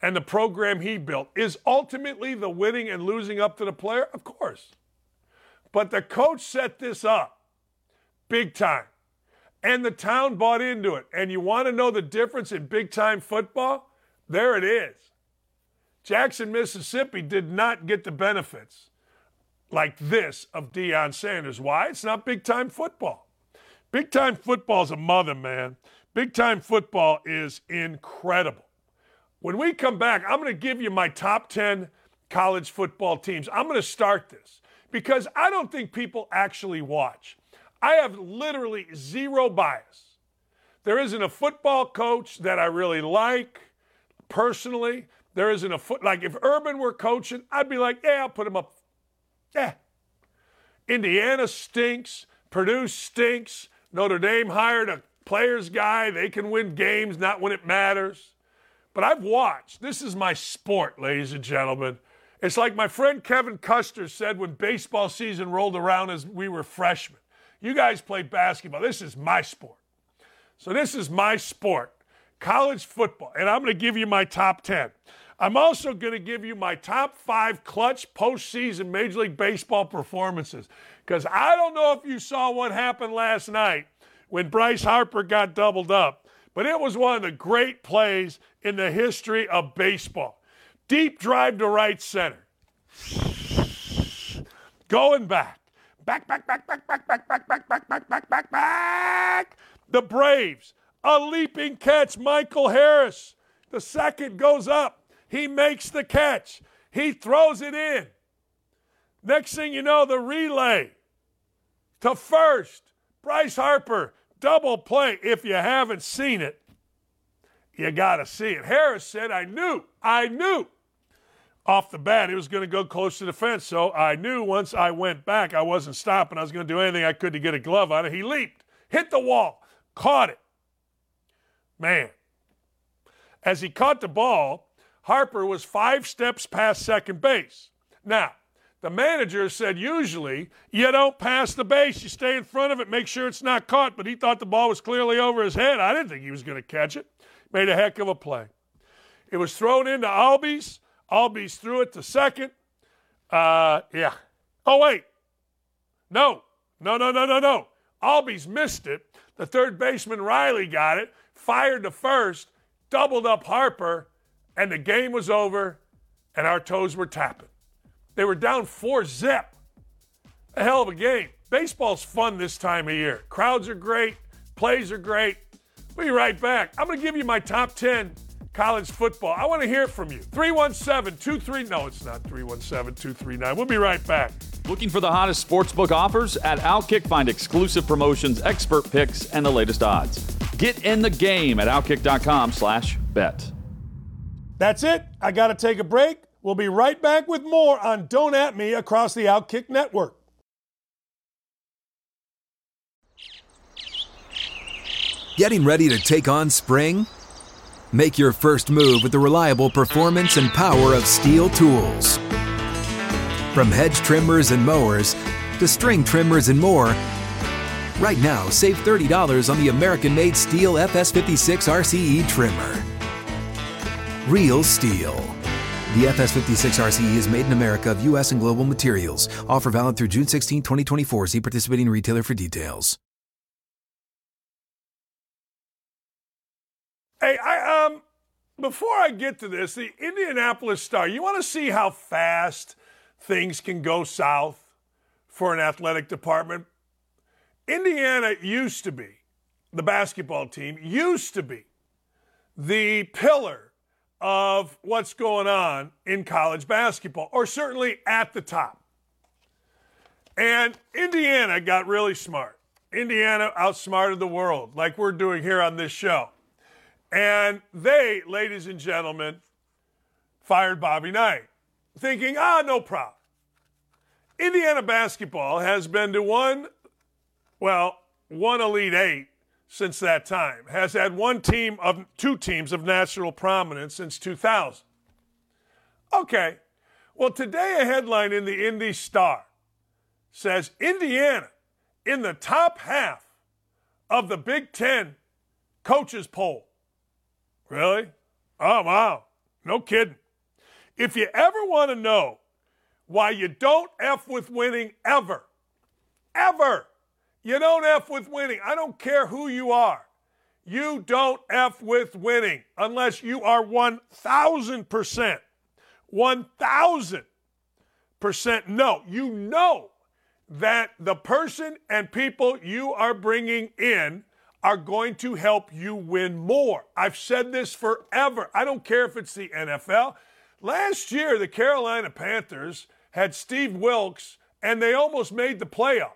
and the program he built. Is ultimately the winning and losing up to the player? Of course. But the coach set this up big time. And the town bought into it. And you want to know the difference in big time football? There it is. Jackson, Mississippi did not get the benefits like this of Deion Sanders. Why? It's not big time football. Big time football is a mother, man. Big time football is incredible. When we come back, I'm going to give you my top 10 college football teams. I'm going to start this because I don't think people actually watch. I have literally zero bias. There isn't a football coach that I really like personally. There isn't a foot like if Urban were coaching, I'd be like, yeah, I'll put him up yeah. Indiana stinks. Purdue stinks. Notre Dame hired a players guy. They can win games, not when it matters. But I've watched. This is my sport, ladies and gentlemen. It's like my friend Kevin Custer said when baseball season rolled around as we were freshmen. You guys play basketball. This is my sport. So this is my sport, college football, and I'm going to give you my top 10. I'm also going to give you my top five clutch postseason Major League Baseball performances because I don't know if you saw what happened last night when Bryce Harper got doubled up, but it was one of the great plays in the history of baseball. Deep drive to right center. Going back. Back, back, back, back, back, back, back, back, back, back, back, back, back. The Braves. A leaping catch. Michael Harris. The second goes up. He makes the catch. He throws it in. Next thing you know, the relay to first. Bryce Harper, double play. If you haven't seen it, you got to see it. Harris said, I knew, I knew off the bat, he was going to go close to the fence. So I knew once I went back, I wasn't stopping. I was going to do anything I could to get a glove on it. He leaped, hit the wall, caught it. Man. As he caught the ball, Harper was five steps past second base. Now, the manager said usually you don't pass the base, you stay in front of it, make sure it's not caught, but he thought the ball was clearly over his head. I didn't think he was going to catch it. Made a heck of a play. It was thrown into Albies. Albies threw it to second. Uh, yeah. Oh, wait. No. No, no, no, no, no. Albies missed it. The third baseman, Riley, got it, fired to first, doubled up Harper, and the game was over, and our toes were tapping. They were down four zip. A hell of a game. Baseball's fun this time of year. Crowds are great, plays are great. We'll be right back. I'm going to give you my top 10 college football. I want to hear from you. 317 23. No, it's not 317 239. We'll be right back. Looking for the hottest sportsbook offers? At Outkick, find exclusive promotions, expert picks, and the latest odds. Get in the game at outkick.com slash bet. That's it. I got to take a break. We'll be right back with more on Don't At Me across the Outkick Network. Getting ready to take on spring? Make your first move with the reliable performance and power of STIHL tools. From hedge trimmers and mowers to string trimmers and more, right now save $30 on the American made STIHL FS56 RCE trimmer. Real STIHL. The FS56 RCE is made in America of U.S. and global materials. Offer valid through June 16, 2024. See participating retailer for details. Hey, I um before I get to this, the Indianapolis Star, you want to see how fast things can go south for an athletic department? Indiana used to be, the basketball team used to be the pillar of what's going on in college basketball, or certainly at the top. And Indiana got really smart. Indiana outsmarted the world, like we're doing here on this show. And they, ladies and gentlemen, fired Bobby Knight, thinking, ah, no problem. Indiana basketball has been to one, well, one Elite Eight since that time, has had one team of two teams of national prominence since 2000. Okay, well, today a headline in the Indy Star says Indiana in the top half of the Big Ten coaches poll. Really? Oh, wow. No kidding. If you ever want to know why you don't F with winning ever, ever, you don't F with winning. I don't care who you are. You don't F with winning unless you are 1,000%. 1,000% no. You know that the person and people you are bringing in are going to help you win more. I've said this forever. I don't care if it's the NFL. Last year, the Carolina Panthers had Steve Wilks and they almost made the playoffs.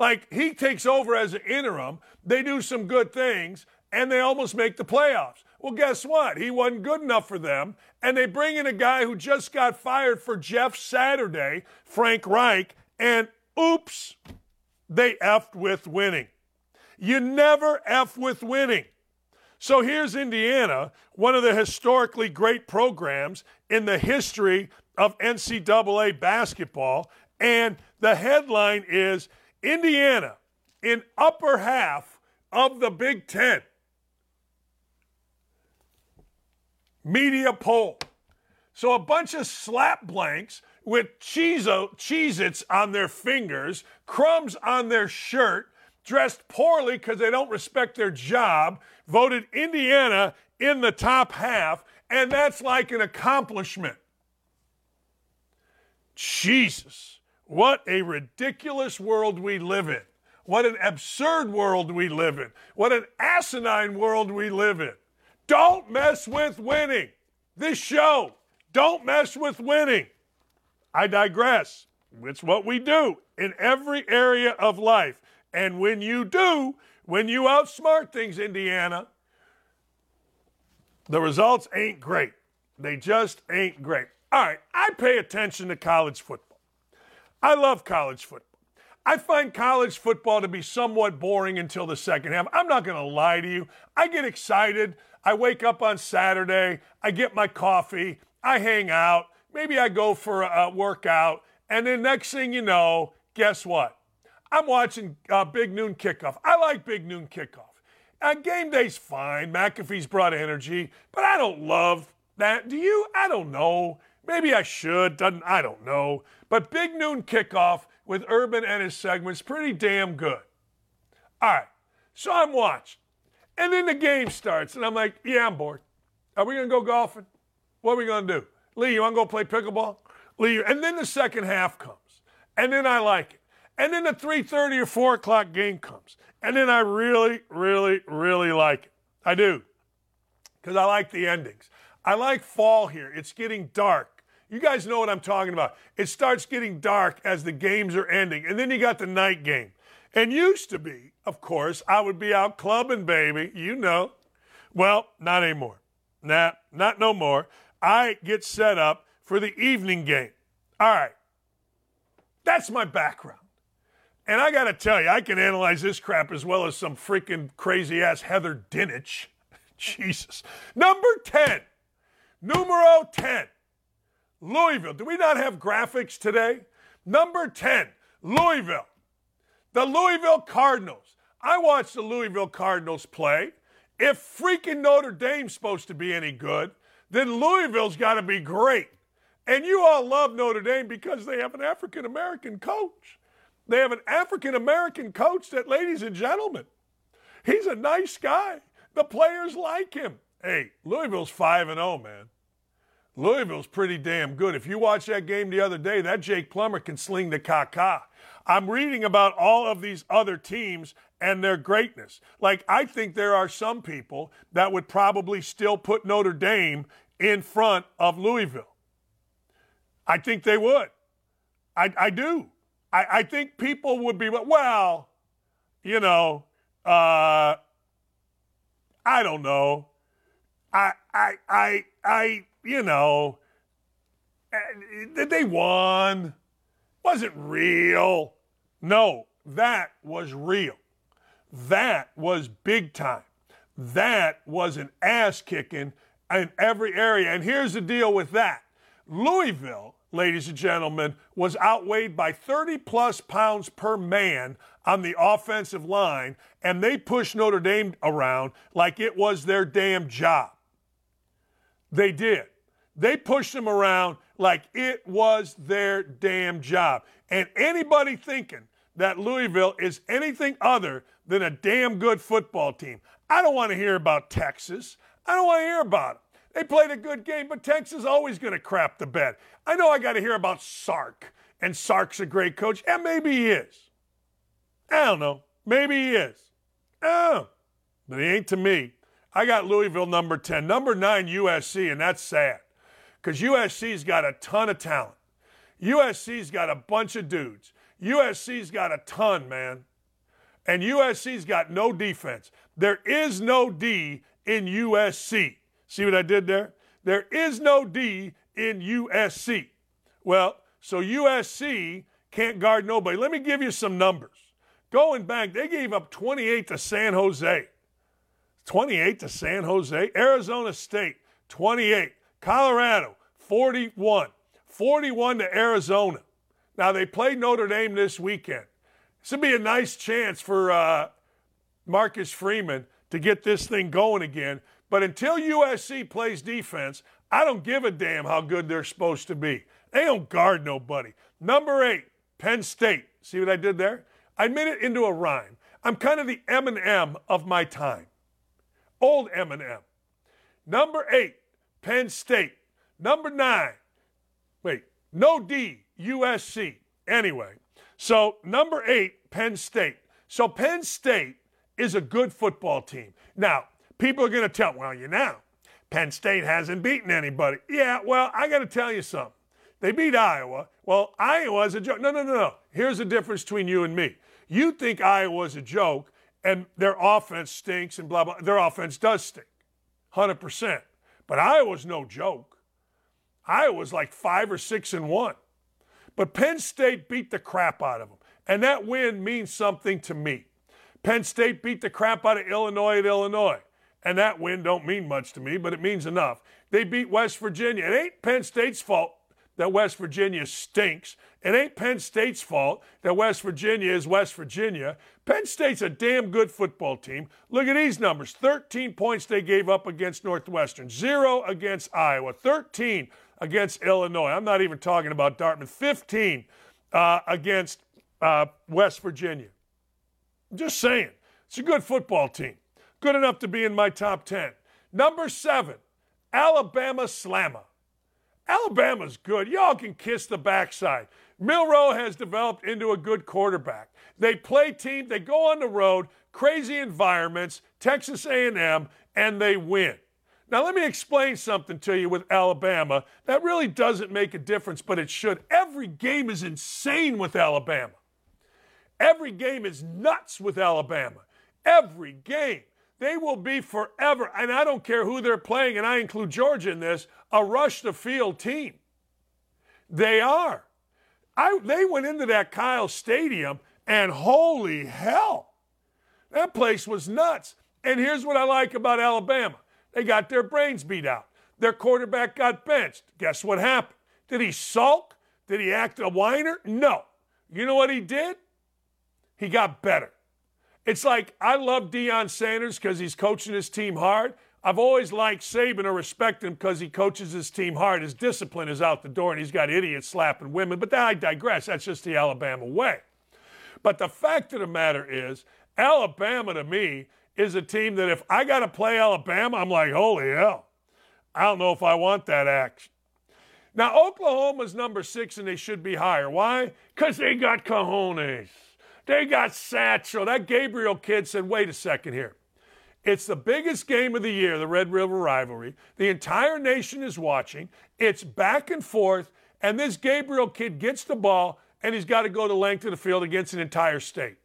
Like he takes over as an interim, they do some good things, and they almost make the playoffs. Well, guess what? He wasn't good enough for them, and they bring in a guy who just got fired for Jeff Saturday, Frank Reich, and oops, they effed with winning. You never F with winning. So here's Indiana, one of the historically great programs in the history of NCAA basketball. And the headline is Indiana in upper half of the Big Ten. Media poll. So a bunch of slap blanks with Cheez Its on their fingers, crumbs on their shirt, dressed poorly because they don't respect their job, voted Indiana in the top half, and that's like an accomplishment. Jesus, what a ridiculous world we live in. What an absurd world we live in. What an asinine world we live in. Don't mess with winning. This show, don't mess with winning. I digress. It's what we do in every area of life. And when you do, when you outsmart things, Indiana, the results ain't great. They just ain't great. All right, I pay attention to college football. I love college football. I find college football to be somewhat boring until the second half. I'm not going to lie to you. I get excited. I wake up on Saturday, I get my coffee, I hang out, maybe I go for a workout, and then next thing you know, guess what? I'm watching uh, Big Noon Kickoff. I like Big Noon Kickoff. Uh, game day's fine. McAfee's brought energy, but I don't love that. Do you? I don't know. Maybe I should. Doesn't I don't know. But Big Noon Kickoff with Urban and his segments pretty damn good. All right. So I'm watching. And then the game starts, and I'm like, yeah, I'm bored. Are we to go golfing? What are we to do? Lee, you want to go play pickleball? Lee, and then the second half comes. And then I like it. And then the 3.30 or 4 o'clock game comes. And then I really, really, really like it. I do. Because I like the endings. I like fall here. It's getting dark. You guys know what I'm talking about. It starts getting dark as the games are ending. And then you got the night game. And used to be, of course, I would be out clubbing, baby. You know. Well, not anymore. Nah, not no more. I get set up for the evening game. All right. That's my background. And I got to tell you, I can analyze this crap as well as some freaking crazy ass Heather Dinich. Jesus. Number 10. Numero 10. Louisville. Do we not have graphics today? Number 10. Louisville. The Louisville Cardinals. I watched the Louisville Cardinals play. If freaking Notre Dame's supposed to be any good, then Louisville's got to be great. And you all love Notre Dame because they have an African American coach. They have an African American coach that, ladies and gentlemen, he's a nice guy. The players like him. Hey, Louisville's 5 and 0, man. Louisville's pretty damn good. If you watch that game the other day, that Jake Plummer can sling the caca. I'm reading about all of these other teams and their greatness. Like, I think there are some people that would probably still put Notre Dame in front of Louisville. I think they would. I, I do. I, I think people would be, well, you know, uh, I don't know. I, I, I, I, you know, eh, they won. Wasn't real. No, that was real. That was big time. That was an ass kicking in every area. And here's the deal with that Louisville, ladies and gentlemen, was outweighed by 30 plus pounds per man on the offensive line, and they pushed Notre Dame around like it was their damn job. They did. They pushed them around like it was their damn job. And anybody thinking that Louisville is anything other than a damn good football team, I don't want to hear about Texas. I don't want to hear about them. They played a good game, but Texas is always going to crap the bed. I know I got to hear about Sark, and Sark's a great coach, and maybe he is. I don't know. Maybe he is. Oh, but he ain't to me. I got Louisville number 10. Number 9, USC, and that's sad because USC's got a ton of talent. USC's got a bunch of dudes. USC's got a ton, man. And USC's got no defense. There is no D in USC. See what I did there? There is no D in USC. Well, so USC can't guard nobody. Let me give you some numbers. Going back, they gave up 28 to San Jose. 28 to San Jose. Arizona State, 28. Colorado, 41. 41 to Arizona. Now, they play Notre Dame this weekend. This would be a nice chance for uh, Marcus Freeman to get this thing going again. But until USC plays defense, I don't give a damn how good they're supposed to be. They don't guard nobody. Number eight, Penn State. See what I did there? I made it into a rhyme. I'm kind of the Eminem of my time. Old Eminem. Number eight, Penn State. Number nine, wait, no D, USC. Anyway, so number eight, Penn State. So Penn State is a good football team. Now, people are going to tell, well, you know, Penn State hasn't beaten anybody. Yeah, well, I got to tell you something. They beat Iowa. Well, Iowa's a joke. No, no, no, no. Here's the difference between you and me. You think Iowa's a joke and their offense stinks and blah, blah. Their offense does stink, 100%. But Iowa's no joke. Iowa's like five or six and one. But Penn State beat the crap out of them. And that win means something to me. Penn State beat the crap out of Illinois at Illinois. And that win don't mean much to me, but it means enough. They beat West Virginia. It ain't Penn State's fault that West Virginia stinks. It ain't Penn State's fault that West Virginia is West Virginia. Penn State's a damn good football team. Look at these numbers 13 points they gave up against Northwestern, zero against Iowa, 13 against Illinois. I'm not even talking about Dartmouth, 15 uh, against uh, West Virginia. I'm just saying, it's a good football team. Good enough to be in my top 10. Number seven, Alabama Slammer. Alabama's good. Y'all can kiss the backside. Milroe has developed into a good quarterback. They play team, they go on the road, crazy environments, Texas A&M, and they win. Now let me explain something to you with Alabama. That really doesn't make a difference, but it should. Every game is insane with Alabama. Every game is nuts with Alabama. Every game. They will be forever, and I don't care who they're playing, and I include Georgia in this, a rush the field team. They are. I, they went into that Kyle Stadium, and holy hell, that place was nuts. And here's what I like about Alabama they got their brains beat out. Their quarterback got benched. Guess what happened? Did he sulk? Did he act a whiner? No. You know what he did? He got better. It's like I love Deion Sanders because he's coaching his team hard. I've always liked Saban or respect him because he coaches his team hard. His discipline is out the door, and he's got idiots slapping women. But I digress. That's just the Alabama way. But the fact of the matter is, Alabama to me is a team that if I got to play Alabama, I'm like, holy hell. I don't know if I want that action. Now, Oklahoma's number six, and they should be higher. Why? Because they got cojones. They got Satchel. That Gabriel kid said, wait a second here. It's the biggest game of the year, the Red River rivalry. The entire nation is watching. It's back and forth, and this Gabriel kid gets the ball, and he's got to go the length of the field against an entire state.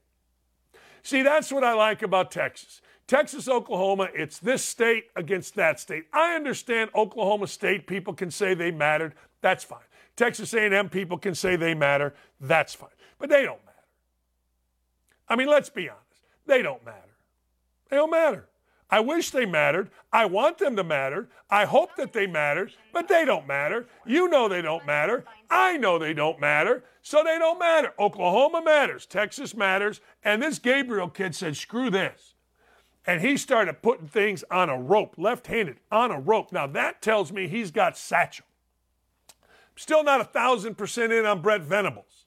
See, that's what I like about Texas. Texas, Oklahoma, it's this state against that state. I understand Oklahoma State people can say they mattered. That's fine. Texas A&M people can say they matter. That's fine. But they don't matter. I mean, let's be honest. They don't matter. They don't matter. I wish they mattered. I want them to matter. I hope that they matter, but they don't matter. You know they don't matter. I know they don't matter, so they don't matter. Oklahoma matters. Texas matters. And this Gabriel kid said, screw this. And he started putting things on a rope, left handed, on a rope. Now that tells me he's got satchel. Still not a thousand percent in on Brent Venables,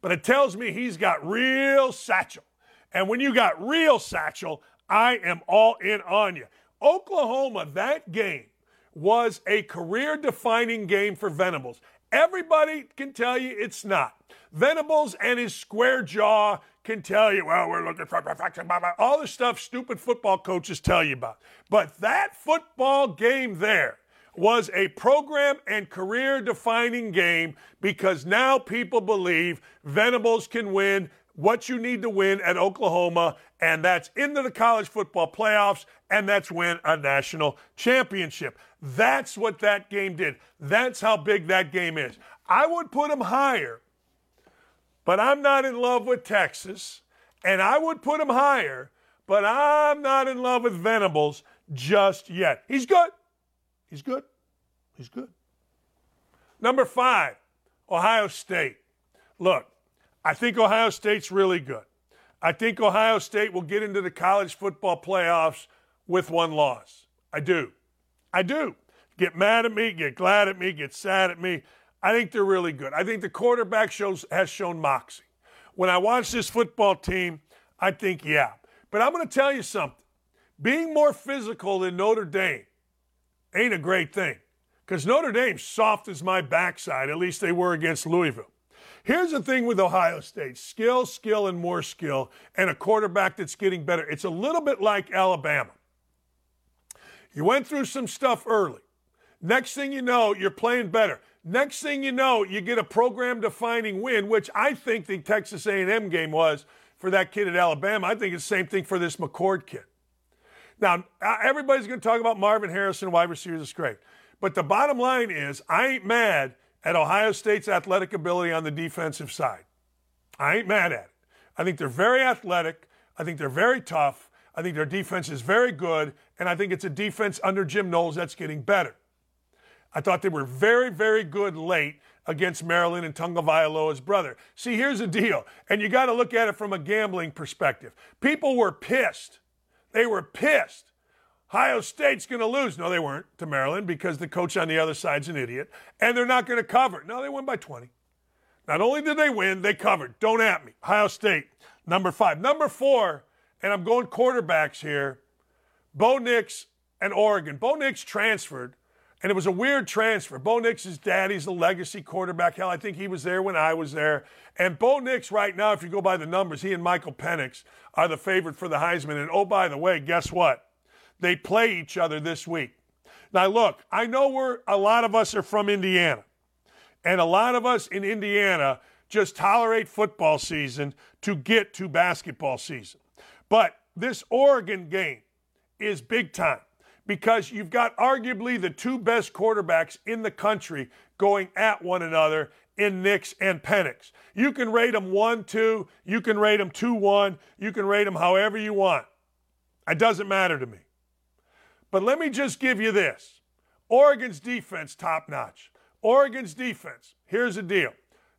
but it tells me he's got real satchel. And when you got real satchel, I am all in on you. Oklahoma, that game was a career defining game for Venables. Everybody can tell you it's not. Venables and his square jaw can tell you, well, we're looking for perfection, blah, blah, all the stuff stupid football coaches tell you about. But that football game there was a program and career defining game because now people believe Venables can win what you need to win at Oklahoma, and that's into the college football playoffs, and that's win a national championship. That's what that game did. That's how big that game is. I would put them higher, but I'm not in love with Texas, and I would put him higher, but I'm not in love with Venables just yet. He's good. He's good. He's good. Number five, Ohio State. Look, I think Ohio State's really good. I think Ohio State will get into the college football playoffs with one loss. I do. I do. Get mad at me, get glad at me, get sad at me. I think they're really good. I think the quarterback shows has shown moxie. When I watch this football team, I think, yeah. But I'm going to tell you something. Being more physical than Notre Dame ain't a great thing because Notre Dame's soft as my backside. At least they were against Louisville. Here's the thing with Ohio State skill, skill, and more skill, and a quarterback that's getting better. It's a little bit like Alabama. You went through some stuff early. Next thing you know, you're playing better. Next thing you know, you get a program defining win, which I think the Texas A&M game was for that kid at Alabama. I think it's the same thing for this McCord kid. Now, uh, everybody's going to talk about Marvin Harrison, wide receiver. That's great. But the bottom line is, I ain't mad at Ohio State's athletic ability on the defensive side. I ain't mad at it. I think they're very athletic. I think they're very tough. I think their defense is very good. And I think it's a defense under Jim Knowles that's getting better. I thought they were very, very good late against Maryland and Tagovailoa's brother. See, here's the deal, and you got to look at it from a gambling perspective. People were pissed. They were pissed. Ohio State's going to lose. No, they weren't to Maryland because the coach on the other side's an idiot, and they're not going to cover. No, they won by 20. Not only did they win, they covered. Don't at me. Ohio State, number five. Number four, and I'm going quarterbacks here. Bo Nix and Oregon. Bo Nix transferred and it was a weird transfer. Bo Nix's daddy's a legacy quarterback. Hell, I think he was there when I was there. And Bo Nix, right now, if you go by the numbers, he and Michael Penix are the favorite for the Heisman. And oh, by the way, guess what? They play each other this week. Now, look, I know we're a lot of us are from Indiana, and a lot of us in Indiana just tolerate football season to get to basketball season. But this Oregon game is big time because you've got arguably the two best quarterbacks in the country going at one another in Nix and Penix. You can rate them 1 2, you can rate them 2 1, you can rate them however you want. It doesn't matter to me. But let me just give you this Oregon's defense, top notch. Oregon's defense, here's the deal.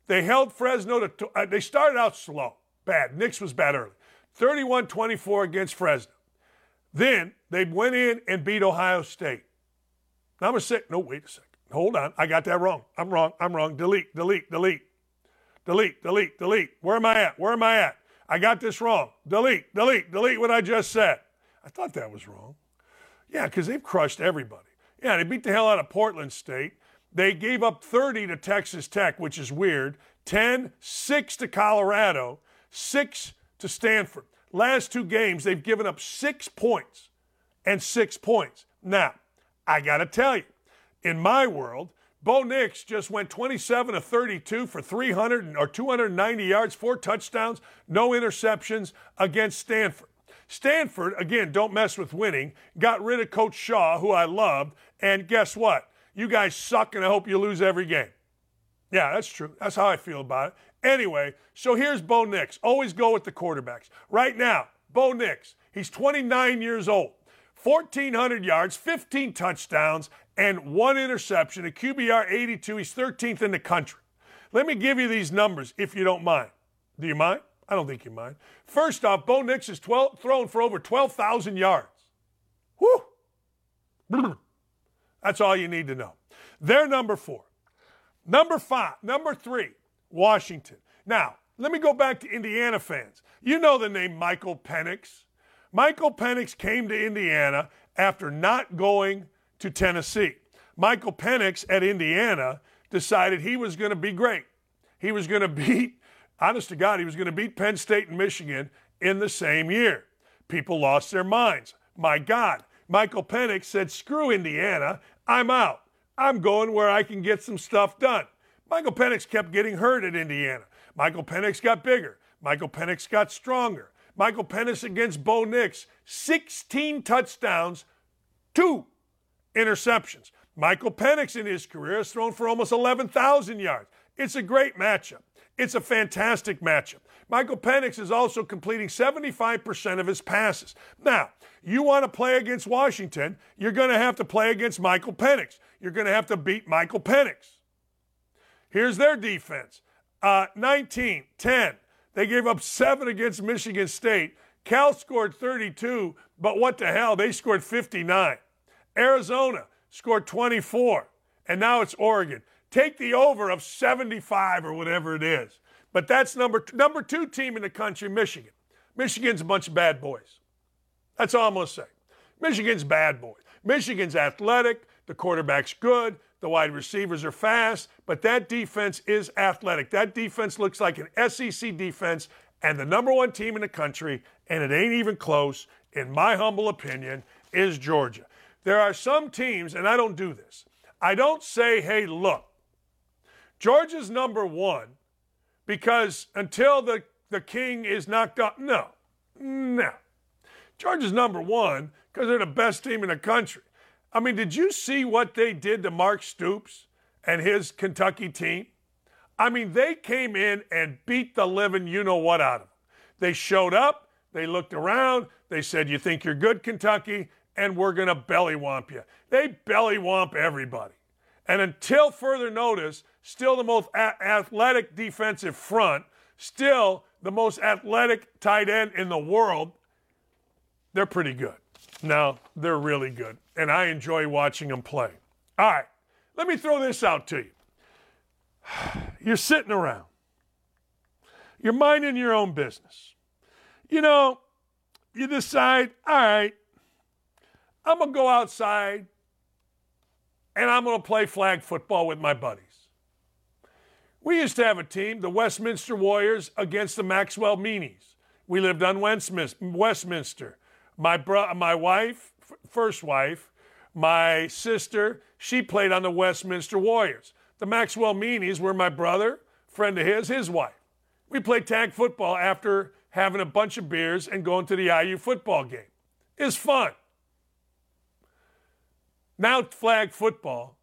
They held Fresno to, uh, they started out slow, bad. Nix was bad early. 31 24 against Fresno. Then they went in and beat Ohio State. To say, no, wait a second. Hold on. I got that wrong. I'm wrong. I'm wrong. Delete, delete, delete. Delete, delete, delete. Where am I at? Where am I at? I got this wrong. Delete, delete, delete what I just said. I thought that was wrong. Yeah, because they've crushed everybody. Yeah, they beat the hell out of Portland State. They gave up 30 to Texas Tech, which is weird. 10, 6 to Colorado, 6 to Stanford. Last two games, they've given up six points and six points. Now, I got to tell you, in my world, Bo Nix just went 27 to 32 for 300 or 290 yards, four touchdowns, no interceptions against Stanford. Stanford, again, don't mess with winning, got rid of Coach Shaw, who I loved, and guess what? You guys suck, and I hope you lose every game. Yeah, that's true. That's how I feel about it. Anyway, so here's Bo Nix. Always go with the quarterbacks. Right now, Bo Nix, he's 29 years old. 1,400 yards, 15 touchdowns, and one interception, a QBR 82. He's 13th in the country. Let me give you these numbers if you don't mind. Do you mind? I don't think you mind. First off, Bo Nix has 12, thrown for over 12,000 yards. Whew. That's all you need to know. They're number four. Number five, number three, Washington. Now, let me go back to Indiana fans. You know the name Michael Penix. Michael Penix came to Indiana after not going to Tennessee. Michael Penix at Indiana decided he was going to be great. He was going to beat, honest to God, he was going to beat Penn State and Michigan in the same year. People lost their minds. My God, Michael Penix said, screw Indiana, I'm out. I'm going where I can get some stuff done. Michael Penix kept getting hurt at Indiana. Michael Penix got bigger. Michael Penix got stronger. Michael Penix against Bo Nix, 16 touchdowns, two interceptions. Michael Penix in his career has thrown for almost 11,000 yards. It's a great matchup. It's a fantastic matchup. Michael Penix is also completing 75% of his passes. Now, you want to play against Washington, you're going to have to play against Michael Penix. You're going to have to beat Michael Penix. Here's their defense uh, 19, 10, They gave up seven against Michigan State. Cal scored 32, but what the hell? They scored 59. Arizona scored 24, and now it's Oregon. Take the over of 75 or whatever it is. But that's number two, number two team in the country, Michigan. Michigan's a bunch of bad boys. That's all I'm to say. Michigan's bad boys. Michigan's athletic. The quarterback's good. The wide receivers are fast, but that defense is athletic. That defense looks like an SEC defense and the number one team in the country, and it ain't even close, in my humble opinion, is Georgia. There are some teams, and I don't do this. I don't say, hey, look, Georgia's number one because until the, the king is knocked out, no, no. Georgia's number one because they're the best team in the country. I mean, did you see what they did to Mark Stoops and his Kentucky team? I mean, they came in and beat the living you know what out of them. They showed up, they looked around, they said, You think you're good, Kentucky? And we're going to belly womp you. They belly womp everybody. And until further notice, still the most a- athletic defensive front, still the most athletic tight end in the world. They're pretty good. No, they're really good. And I enjoy watching them play. All right, let me throw this out to you. You're sitting around, you're minding your own business. You know, you decide, all right, I'm going to go outside and I'm going to play flag football with my buddies. We used to have a team, the Westminster Warriors against the Maxwell Meanies. We lived on Westminster. My bro- my wife, first wife, my sister, she played on the Westminster Warriors. The Maxwell Meanies were my brother, friend of his, his wife. We played tag football after having a bunch of beers and going to the IU football game. It's fun. Now, flag football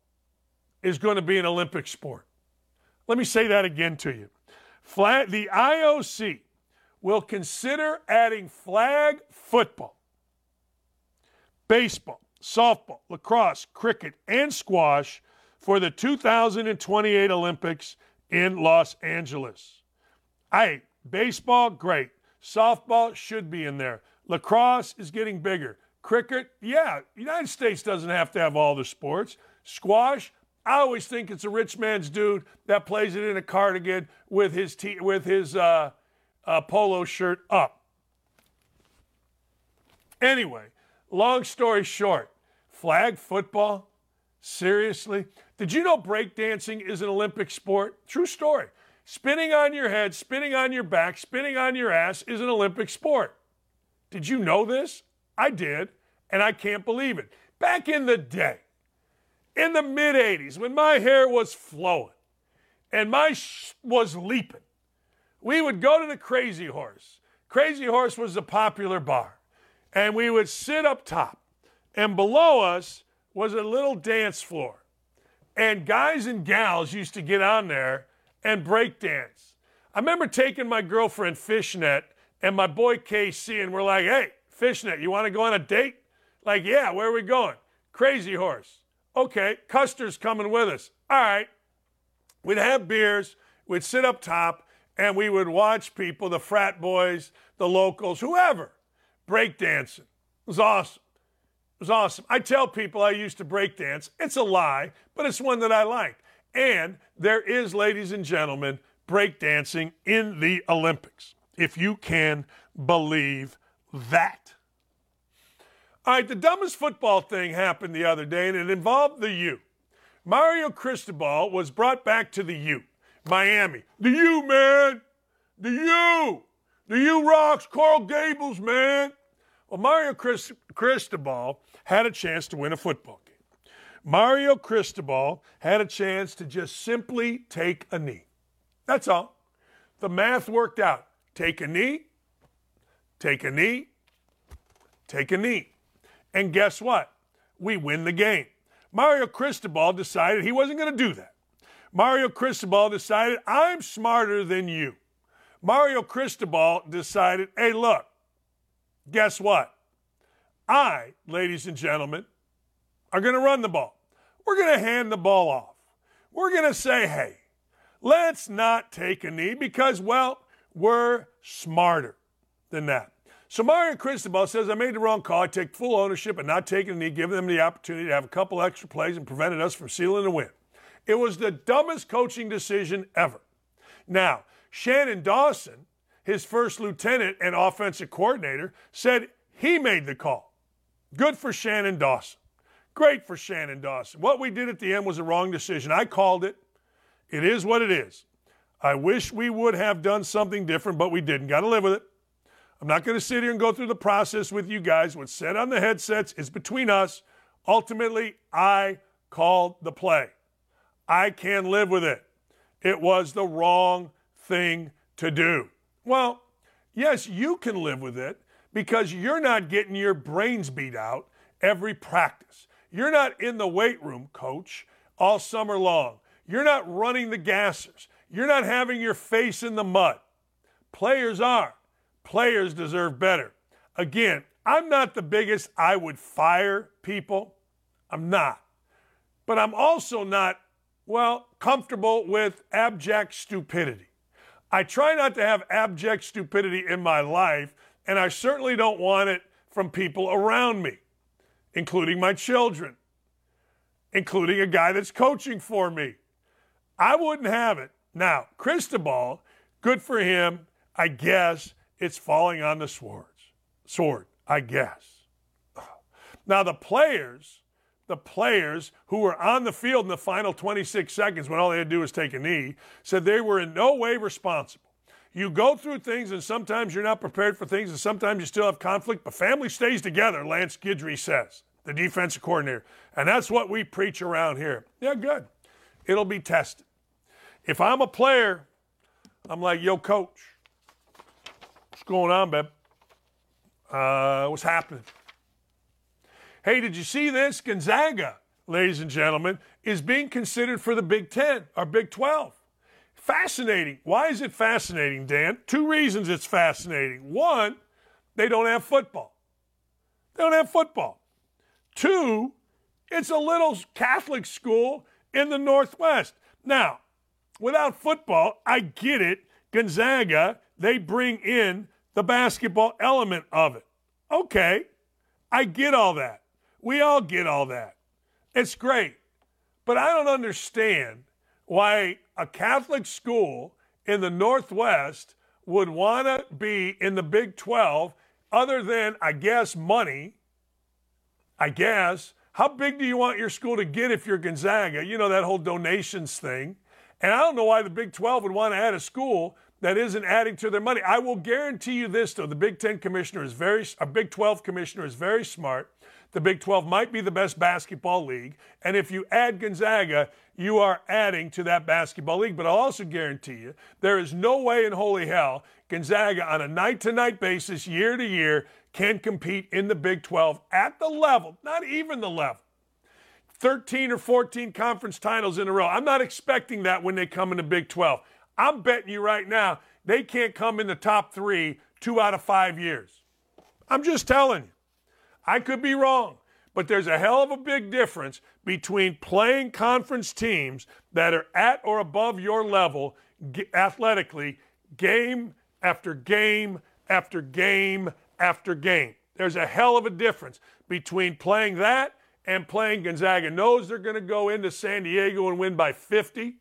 is going to be an Olympic sport. Let me say that again to you. Flag, the IOC will consider adding flag football baseball, softball, lacrosse, cricket, and squash for the 2028 Olympics in Los Angeles. Hey, baseball, great. Softball should be in there. Lacrosse is getting bigger. Cricket, yeah, United States doesn't have to have all the sports. Squash, I always think it's a rich man's dude that plays it in a cardigan with his t- with his uh, uh, polo shirt up. Anyway, Long story short, flag football? Seriously? Did you know breakdancing is an Olympic sport? True story. Spinning on your head, spinning on your back, spinning on your ass is an Olympic sport. Did you know this? I did, and I can't believe it. Back in the day, in the mid 80s, when my hair was flowing and my sh- was leaping, we would go to the Crazy Horse. Crazy Horse was a popular bar and we would sit up top. And below us was a little dance floor. And guys and gals used to get on there and break dance. I remember taking my girlfriend Fishnet and my boy KC, and we're like, hey, Fishnet, you want to go on a date? Like, yeah, where are we going? Crazy Horse. Okay, Custer's coming with us. All right. We'd have beers, we'd sit up top, and we would watch people, the frat boys, the locals, whoever breakdancing. It was awesome. It was awesome. I tell people I used to breakdance. It's a lie, but it's one that I like. And there is, ladies and gentlemen, breakdancing in the Olympics, if you can believe that. All right, the dumbest football thing happened the other day, and it involved the U. Mario Cristobal was brought back to the U, Miami. The U, man! The U! The U rocks Coral Gables, man! Well, Mario Cristobal had a chance to win a football game. Mario Cristobal had a chance to just simply take a knee. That's all. The math worked out. Take a knee, take a knee, take a knee. And guess what? We win the game. Mario Cristobal decided he wasn't going to do that. Mario Cristobal decided, I'm smarter than you. Mario Cristobal decided, hey, look, guess what? I, ladies and gentlemen, are going to run the ball. We're going to hand the ball off. We're going to say, hey, let's not take a knee because, well, we're smarter than that. So Mario Cristobal says, I made the wrong call. I take full ownership and not taking the knee, giving them the opportunity to have a couple extra plays and prevented us from sealing the win. It was the dumbest coaching decision ever. Now, Shannon Dawson, his first lieutenant and offensive coordinator, said he made the call. Good for Shannon Dawson. Great for Shannon Dawson. What we did at the end was a wrong decision. I called it. It is what it is. I wish we would have done something different, but we didn't. Got to live with it. I'm not going to sit here and go through the process with you guys. What's said on the headsets is between us. Ultimately, I called the play. I can live with it. It was the wrong thing to do. Well, yes, you can live with it because you're not getting your brains beat out every practice. You're not in the weight room, coach, all summer long. You're not running the gassers. You're not having your face in the mud. Players are. Players deserve better. Again, I'm not the biggest I would fire people. I'm not. But I'm also not, well, comfortable with abject stupidity. I try not to have abject stupidity in my life, and I certainly don't want it from people around me, including my children, including a guy that's coaching for me. I wouldn't have it. Now, Cristobal, good for him, I guess it's falling on the swords. Sword, I guess. Now the players, the players who were on the field in the final 26 seconds when all they had to do was take a knee, said they were in no way responsible. You go through things and sometimes you're not prepared for things and sometimes you still have conflict, but family stays together, Lance Guidry says, the defensive coordinator. And that's what we preach around here. Yeah, good. It'll be tested. If I'm a player, I'm like, yo, coach, going on, babe? Uh, what's happening? Hey, did you see this? Gonzaga, ladies and gentlemen, is being considered for the Big Ten or Big 12. Fascinating. Why is it fascinating, Dan? Two reasons it's fascinating. One, they don't have football. They don't have football. Two, it's a little Catholic school in the Northwest. Now, without football, I get it. Gonzaga, they bring in the basketball element of it. Okay, I get all that. We all get all that. It's great. But I don't understand why a Catholic school in the Northwest would want to be in the Big 12 other than, I guess, money. I guess. How big do you want your school to get if you're Gonzaga? You know, that whole donations thing. And I don't know why the Big 12 would want to add a school that isn't adding to their money. I will guarantee you this, though: the Big Ten commissioner is very, a Big 12 commissioner is very smart. The Big 12 might be the best basketball league, and if you add Gonzaga, you are adding to that basketball league. But I'll also guarantee you there is no way in holy hell Gonzaga, on a night-to-night basis, year to year, can compete in the Big 12 at the level, not even the level. 13 or 14 conference titles in a row. I'm not expecting that when they come in the Big 12. I'm betting you right now they can't come in the top three two out of five years. I'm just telling you. I could be wrong, but there's a hell of a big difference between playing conference teams that are at or above your level athletically, game after game after game after game. There's a hell of a difference between playing that and playing Gonzaga. Knows they're going to go into San Diego and win by 50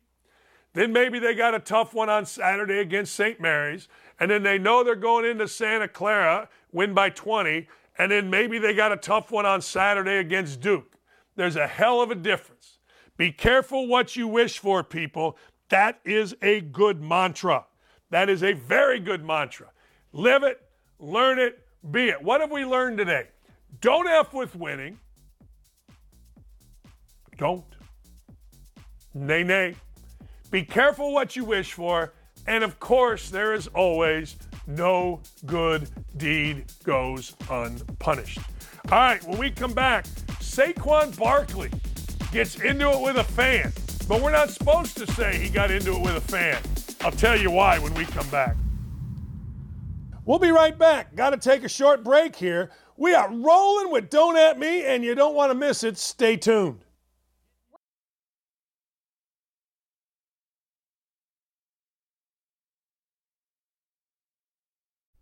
then maybe they got a tough one on Saturday against St. Mary's. And then they know they're going into Santa Clara, win by 20. And then maybe they got a tough one on Saturday against Duke. There's a hell of a difference. Be careful what you wish for, people. That is a good mantra. That is a very good mantra. Live it, learn it, be it. What have we learned today? Don't F with winning. Don't. Nay, nay. Be careful what you wish for. And of course, there is always no good deed goes unpunished. All right, when we come back, Saquon Barkley gets into it with a fan, but we're not supposed to say he got into it with a fan. I'll tell you why when we come back. We'll be right back. Got to take a short break here. We are rolling with Don't At Me, and you don't want to miss it. Stay tuned.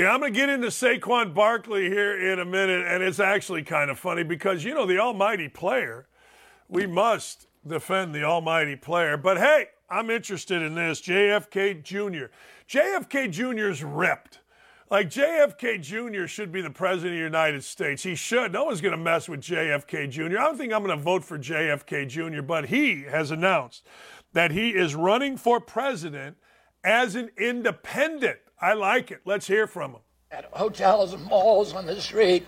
Yeah, I'm going to get into Saquon Barkley here in a minute, and it's actually kind of funny because, you know, the almighty player, we must defend the almighty player. But hey, I'm interested in this. JFK Jr. JFK Jr. is ripped. Like JFK Jr. should be the president of the United States. He should. No one's going to mess with JFK Jr. I don't think I'm going to vote for JFK Jr., but he has announced that he is running for president as an independent. I like it. Let's hear from them. At hotels and malls on the street,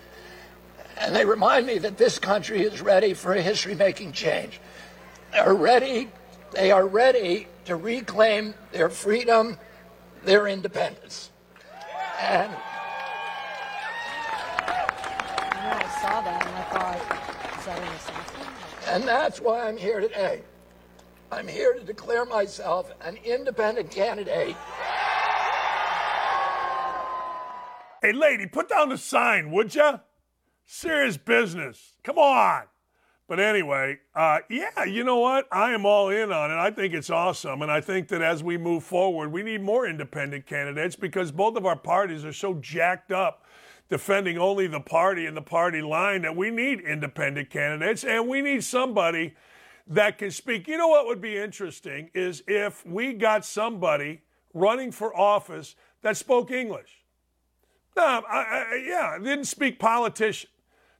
and they remind me that this country is ready for a history making change. They're ready, they are ready to reclaim their freedom, their independence. And I saw that and I thought, is that an assassin? And that's why I'm here today. I'm here to declare myself an independent candidate Hey, lady, put down the sign, would ya? Serious business. Come on. But anyway, uh, yeah, you know what? I am all in on it. I think it's awesome. And I think that as we move forward, we need more independent candidates because both of our parties are so jacked up defending only the party and the party line that we need independent candidates and we need somebody that can speak. You know what would be interesting is if we got somebody running for office that spoke English. No, I, I, yeah, didn't speak politician,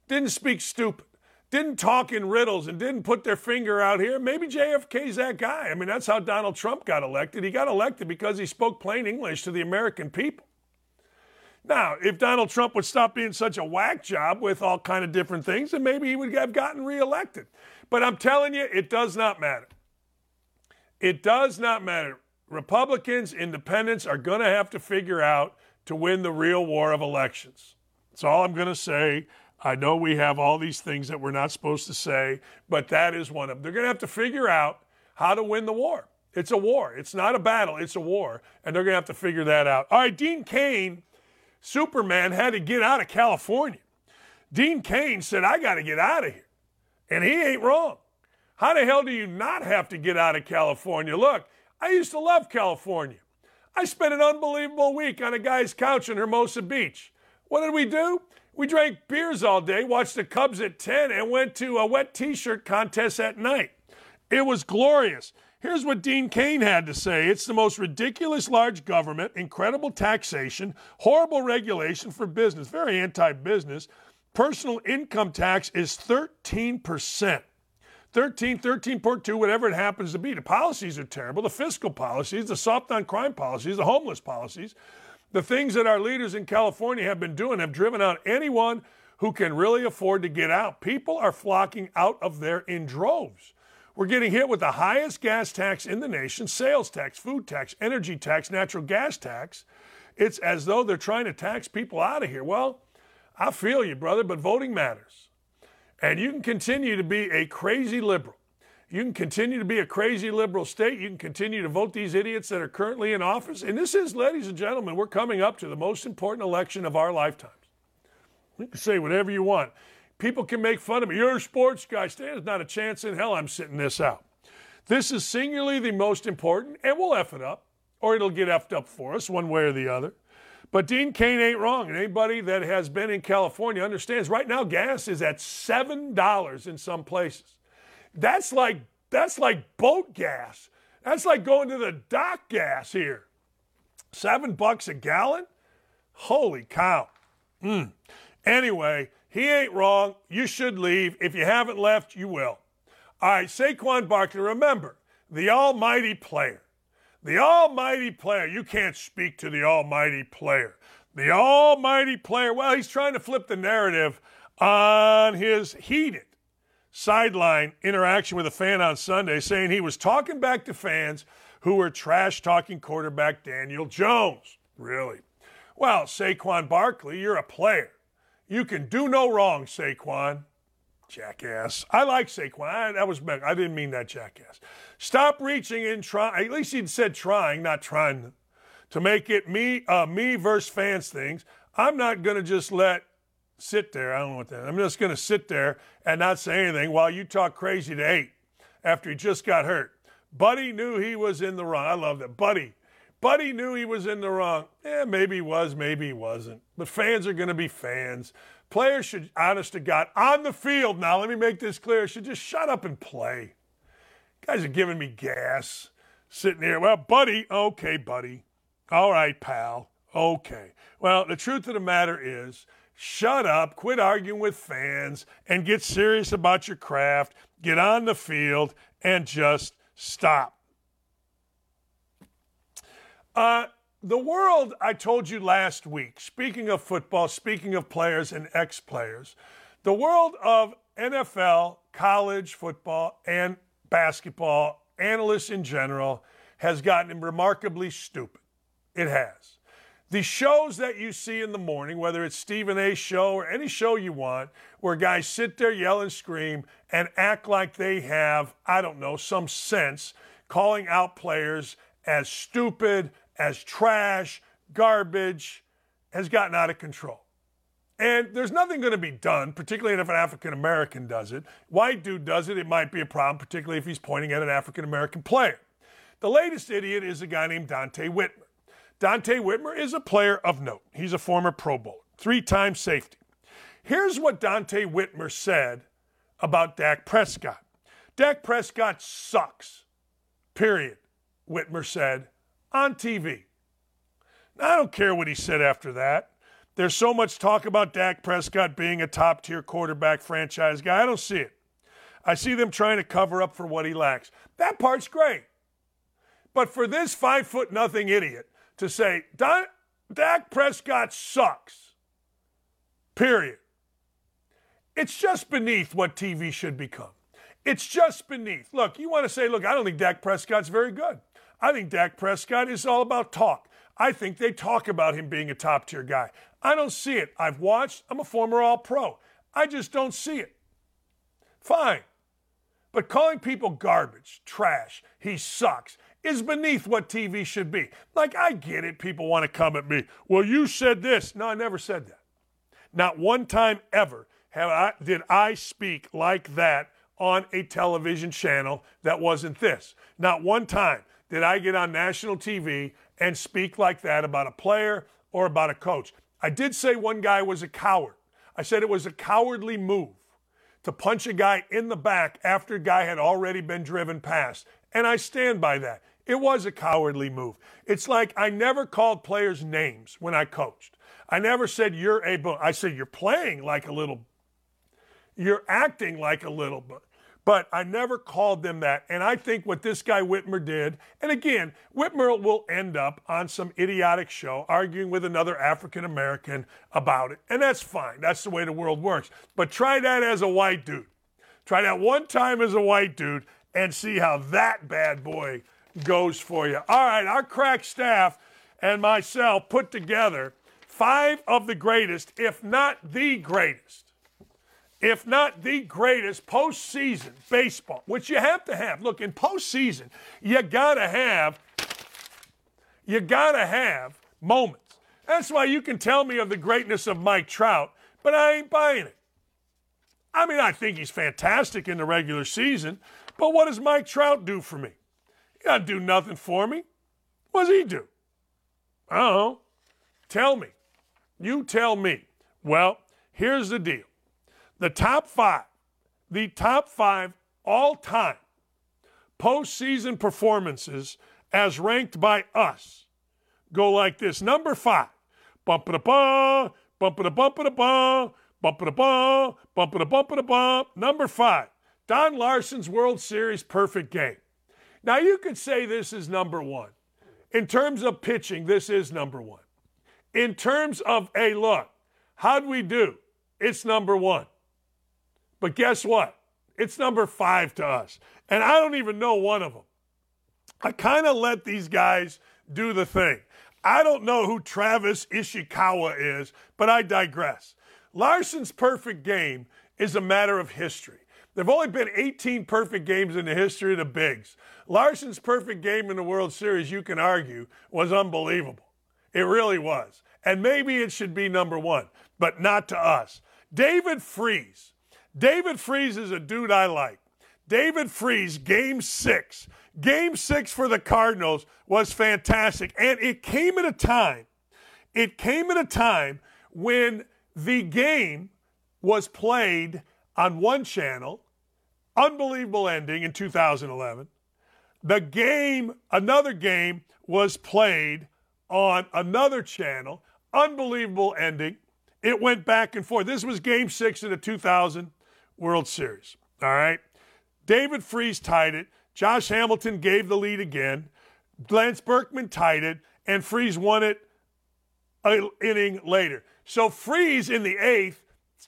didn't speak stupid, didn't talk in riddles, and didn't put their finger out here. Maybe JFK's that guy. I mean, that's how Donald Trump got elected. He got elected because he spoke plain English to the American people. Now, if Donald Trump would stop being such a whack job with all kind of different things, then maybe he would have gotten reelected. But I'm telling you, it does not matter. It does not matter. Republicans, independents are going to have to figure out to win the real war of elections. That's all I'm going to say. I know we have all these things that we're not supposed to say, but that is one of them. They're going to have to figure out how to win the war. It's a war. It's not a battle, it's a war. And they're going to have to figure that out. All right, Dean Cain, Superman, had to get out of California. Dean Cain said, I got to get out of here. And he ain't wrong. How the hell do you not have to get out of California? Look, I used to love California. I spent an unbelievable week on a guy's couch in Hermosa Beach. What did we do? We drank beers all day, watched the Cubs at 10, and went to a wet t shirt contest at night. It was glorious. Here's what Dean Cain had to say It's the most ridiculous large government, incredible taxation, horrible regulation for business, very anti business. Personal income tax is 13%. 13, 13.2, whatever it happens to be. The policies are terrible. The fiscal policies, the soft on crime policies, the homeless policies, the things that our leaders in California have been doing have driven out anyone who can really afford to get out. People are flocking out of there in droves. We're getting hit with the highest gas tax in the nation sales tax, food tax, energy tax, natural gas tax. It's as though they're trying to tax people out of here. Well, I feel you, brother, but voting matters. And you can continue to be a crazy liberal. You can continue to be a crazy liberal state. You can continue to vote these idiots that are currently in office. And this is, ladies and gentlemen, we're coming up to the most important election of our lifetimes. You can say whatever you want. People can make fun of me. You're a sports guy. There's not a chance in hell I'm sitting this out. This is singularly the most important, and we'll F it up, or it'll get effed up for us one way or the other. But Dean Cain ain't wrong. And anybody that has been in California understands right now gas is at $7 in some places. That's like that's like boat gas. That's like going to the dock gas here. Seven bucks a gallon? Holy cow. Mm. Anyway, he ain't wrong. You should leave. If you haven't left, you will. All right, Saquon Barkley, remember, the almighty player. The almighty player. You can't speak to the almighty player. The almighty player. Well, he's trying to flip the narrative on his heated sideline interaction with a fan on Sunday saying he was talking back to fans who were trash talking quarterback Daniel Jones. Really? Well, Saquon Barkley, you're a player. You can do no wrong, Saquon. Jackass. I like Saquon. I, that was I didn't mean that jackass. Stop reaching and trying. At least he'd said trying, not trying to make it me, uh, me versus fans things. I'm not going to just let sit there. I don't know what that. I'm just going to sit there and not say anything while you talk crazy to eight after he just got hurt. Buddy knew he was in the wrong. I love that. Buddy. Buddy knew he was in the wrong. Yeah, maybe he was, maybe he wasn't. But fans are going to be fans. Players should, honest to God, on the field now, let me make this clear, should just shut up and play. Guys are giving me gas. Sitting here, well, buddy, okay, buddy. All right, pal. Okay. Well, the truth of the matter is, shut up, quit arguing with fans, and get serious about your craft. Get on the field and just stop. Uh, the world, I told you last week, speaking of football, speaking of players and ex players, the world of NFL, college football, and basketball, analysts in general, has gotten remarkably stupid. It has. The shows that you see in the morning, whether it's Stephen A. show or any show you want, where guys sit there, yell and scream, and act like they have, I don't know, some sense, calling out players as stupid, as trash, garbage, has gotten out of control. And there's nothing going to be done, particularly if an African American does it. White dude does it, it might be a problem, particularly if he's pointing at an African American player. The latest idiot is a guy named Donte Whitner. Donte Whitner is a player of note. He's a former Pro Bowler, three time safety. Here's what Donte Whitner said about Dak Prescott Dak Prescott sucks, period, Whitner said on TV. Now, I don't care what he said after that. There's so much talk about Dak Prescott being a top tier quarterback franchise guy. I don't see it. I see them trying to cover up for what he lacks. That part's great. But for this five foot nothing idiot to say, Dak Prescott sucks, period, it's just beneath what TV should become. It's just beneath. Look, you want to say, look, I don't think Dak Prescott's very good. I think Dak Prescott is all about talk. I think they talk about him being a top tier guy. I don't see it. I've watched, I'm a former All Pro. I just don't see it. Fine. But calling people garbage, trash, he sucks, is beneath what TV should be. Like, I get it. People want to come at me. Well, you said this. No, I never said that. Not one time ever have I, did I speak like that on a television channel that wasn't this. Not one time did I get on national TV and speak like that about a player or about a coach. I did say one guy was a coward. I said it was a cowardly move to punch a guy in the back after a guy had already been driven past. And I stand by that. It was a cowardly move. It's like I never called players names when I coached. I never said you're a bum. I said you're playing like a little you're acting like a little but but I never called them that. And I think what this guy Whitner did, and again, Whitner will end up on some idiotic show arguing with another African American about it. And that's fine. That's the way the world works. But try that as a white dude. Try that one time as a white dude and see how that bad boy goes for you. All right, our crack staff and myself put together five of the greatest, if not the greatest if not the greatest postseason baseball, which you have to have. Look, in postseason, you gotta have, you gotta have moments. That's why you can tell me of the greatness of Mike Trout, but I ain't buying it. I mean, I think he's fantastic in the regular season, but what does Mike Trout do for me? He doesn't do nothing for me. What does he do? I don't. Tell me. You tell me. Well, here's the deal the top five, the top five all time postseason performances as ranked by us go like this. Number five, bump da bum, bump da bump da bum, bump da bum, bump da bump da bum. Number five, Don Larsen's World Series perfect game. Now you could say this is number one. In terms of pitching, this is number one. In terms of, a look, how'd we do? It's number one. But guess what? It's number five to us. And I don't even know one of them. I kind of let these guys do the thing. I don't know who Travis Ishikawa is, but I digress. Larsen's perfect game is a matter of history. There have only been 18 perfect games in the history of the Bigs. Larsen's perfect game in the World Series, you can argue, was unbelievable. It really was. And maybe it should be number one, but not to us. David Freese. David Freese is a dude I like. David Freese, game six. Game six for the Cardinals was fantastic. And it came at a time, it came at a time when the game was played on one channel, unbelievable ending in 2011. The game, another game, was played on another channel, unbelievable ending. It went back and forth. This was game six of the 2000 World Series. All right. David Freese tied it. Josh Hamilton gave the lead again. Lance Berkman tied it, and Freese won it an inning later. So Freese in the eighth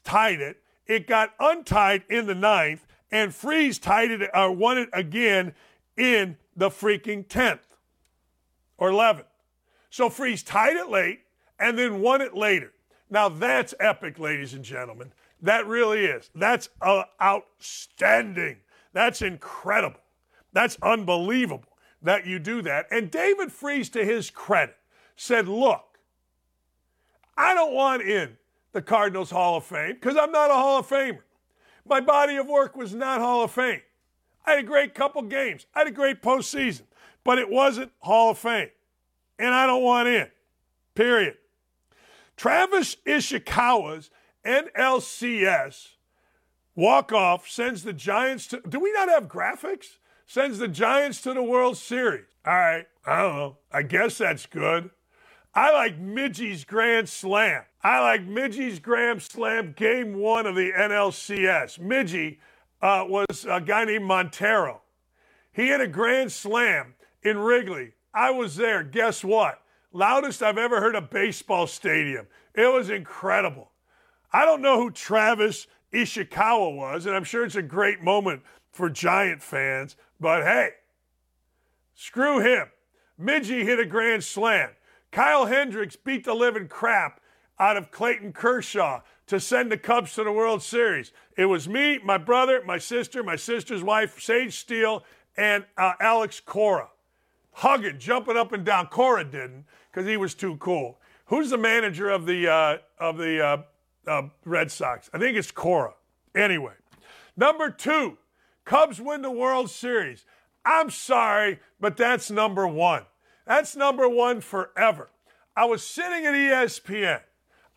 tied it. It got untied in the ninth, and Freese tied it or won it again in the freaking tenth or eleventh. So Freese tied it late and then won it later. Now that's epic, ladies and gentlemen. That really is. That's uh, outstanding. That's incredible. That's unbelievable that you do that. And David Freese, to his credit, said, Look, I don't want in the Cardinals Hall of Fame because I'm not a Hall of Famer. My body of work was not Hall of Fame. I had a great couple games, I had a great postseason, but it wasn't Hall of Fame. And I don't want in. Period. Travis Ishikawa's NLCS walk off sends the Giants to. Do we not have graphics? Sends the Giants to the World Series. All right, I don't know. I guess that's good. I like Midgie's Grand Slam. I like Midgie's Grand Slam game one of the NLCS. Midgie uh, was a guy named Montero. He had a Grand Slam in Wrigley. I was there. Guess what? Loudest I've ever heard a baseball stadium. It was incredible. I don't know who Travis Ishikawa was, and I'm sure it's a great moment for Giant fans, but hey, screw him. Midgie hit a grand slam. Kyle Hendricks beat the living crap out of Clayton Kershaw to send the Cubs to the World Series. It was me, my brother, my sister, my sister's wife, Sage Steele, and uh, Alex Cora. Hugging, jumping up and down. Cora didn't because he was too cool. Who's the manager of the uh, of the uh, uh, Red Sox. I think it's Cora. Anyway, number two, Cubs win the World Series. I'm sorry, but that's number one. That's number one forever. I was sitting at ESPN.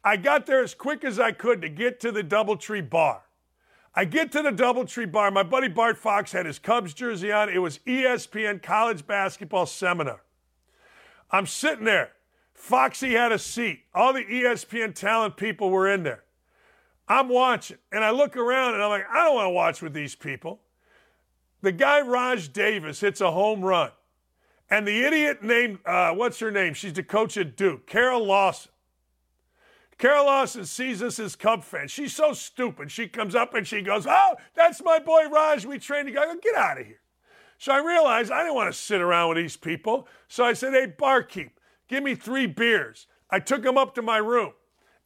I got there as quick as I could to get to the Doubletree bar. I get to the Doubletree bar. My buddy Bart Fox had his Cubs jersey on. It was ESPN college basketball seminar. I'm sitting there. Foxy had a seat. All the ESPN talent people were in there. I'm watching, and I look around and I'm like, I don't want to watch with these people. The guy Raj Davis hits a home run, and the idiot named uh, what's her name? She's the coach at Duke, Kara Lawson. Kara Lawson sees us as Cub fans. She's so stupid. She comes up and she goes, "Oh, that's my boy Raj. We trained together. Get out of here." So I realized I didn't want to sit around with these people. So I said, "Hey, barkeep, give me three beers. I took them up to my room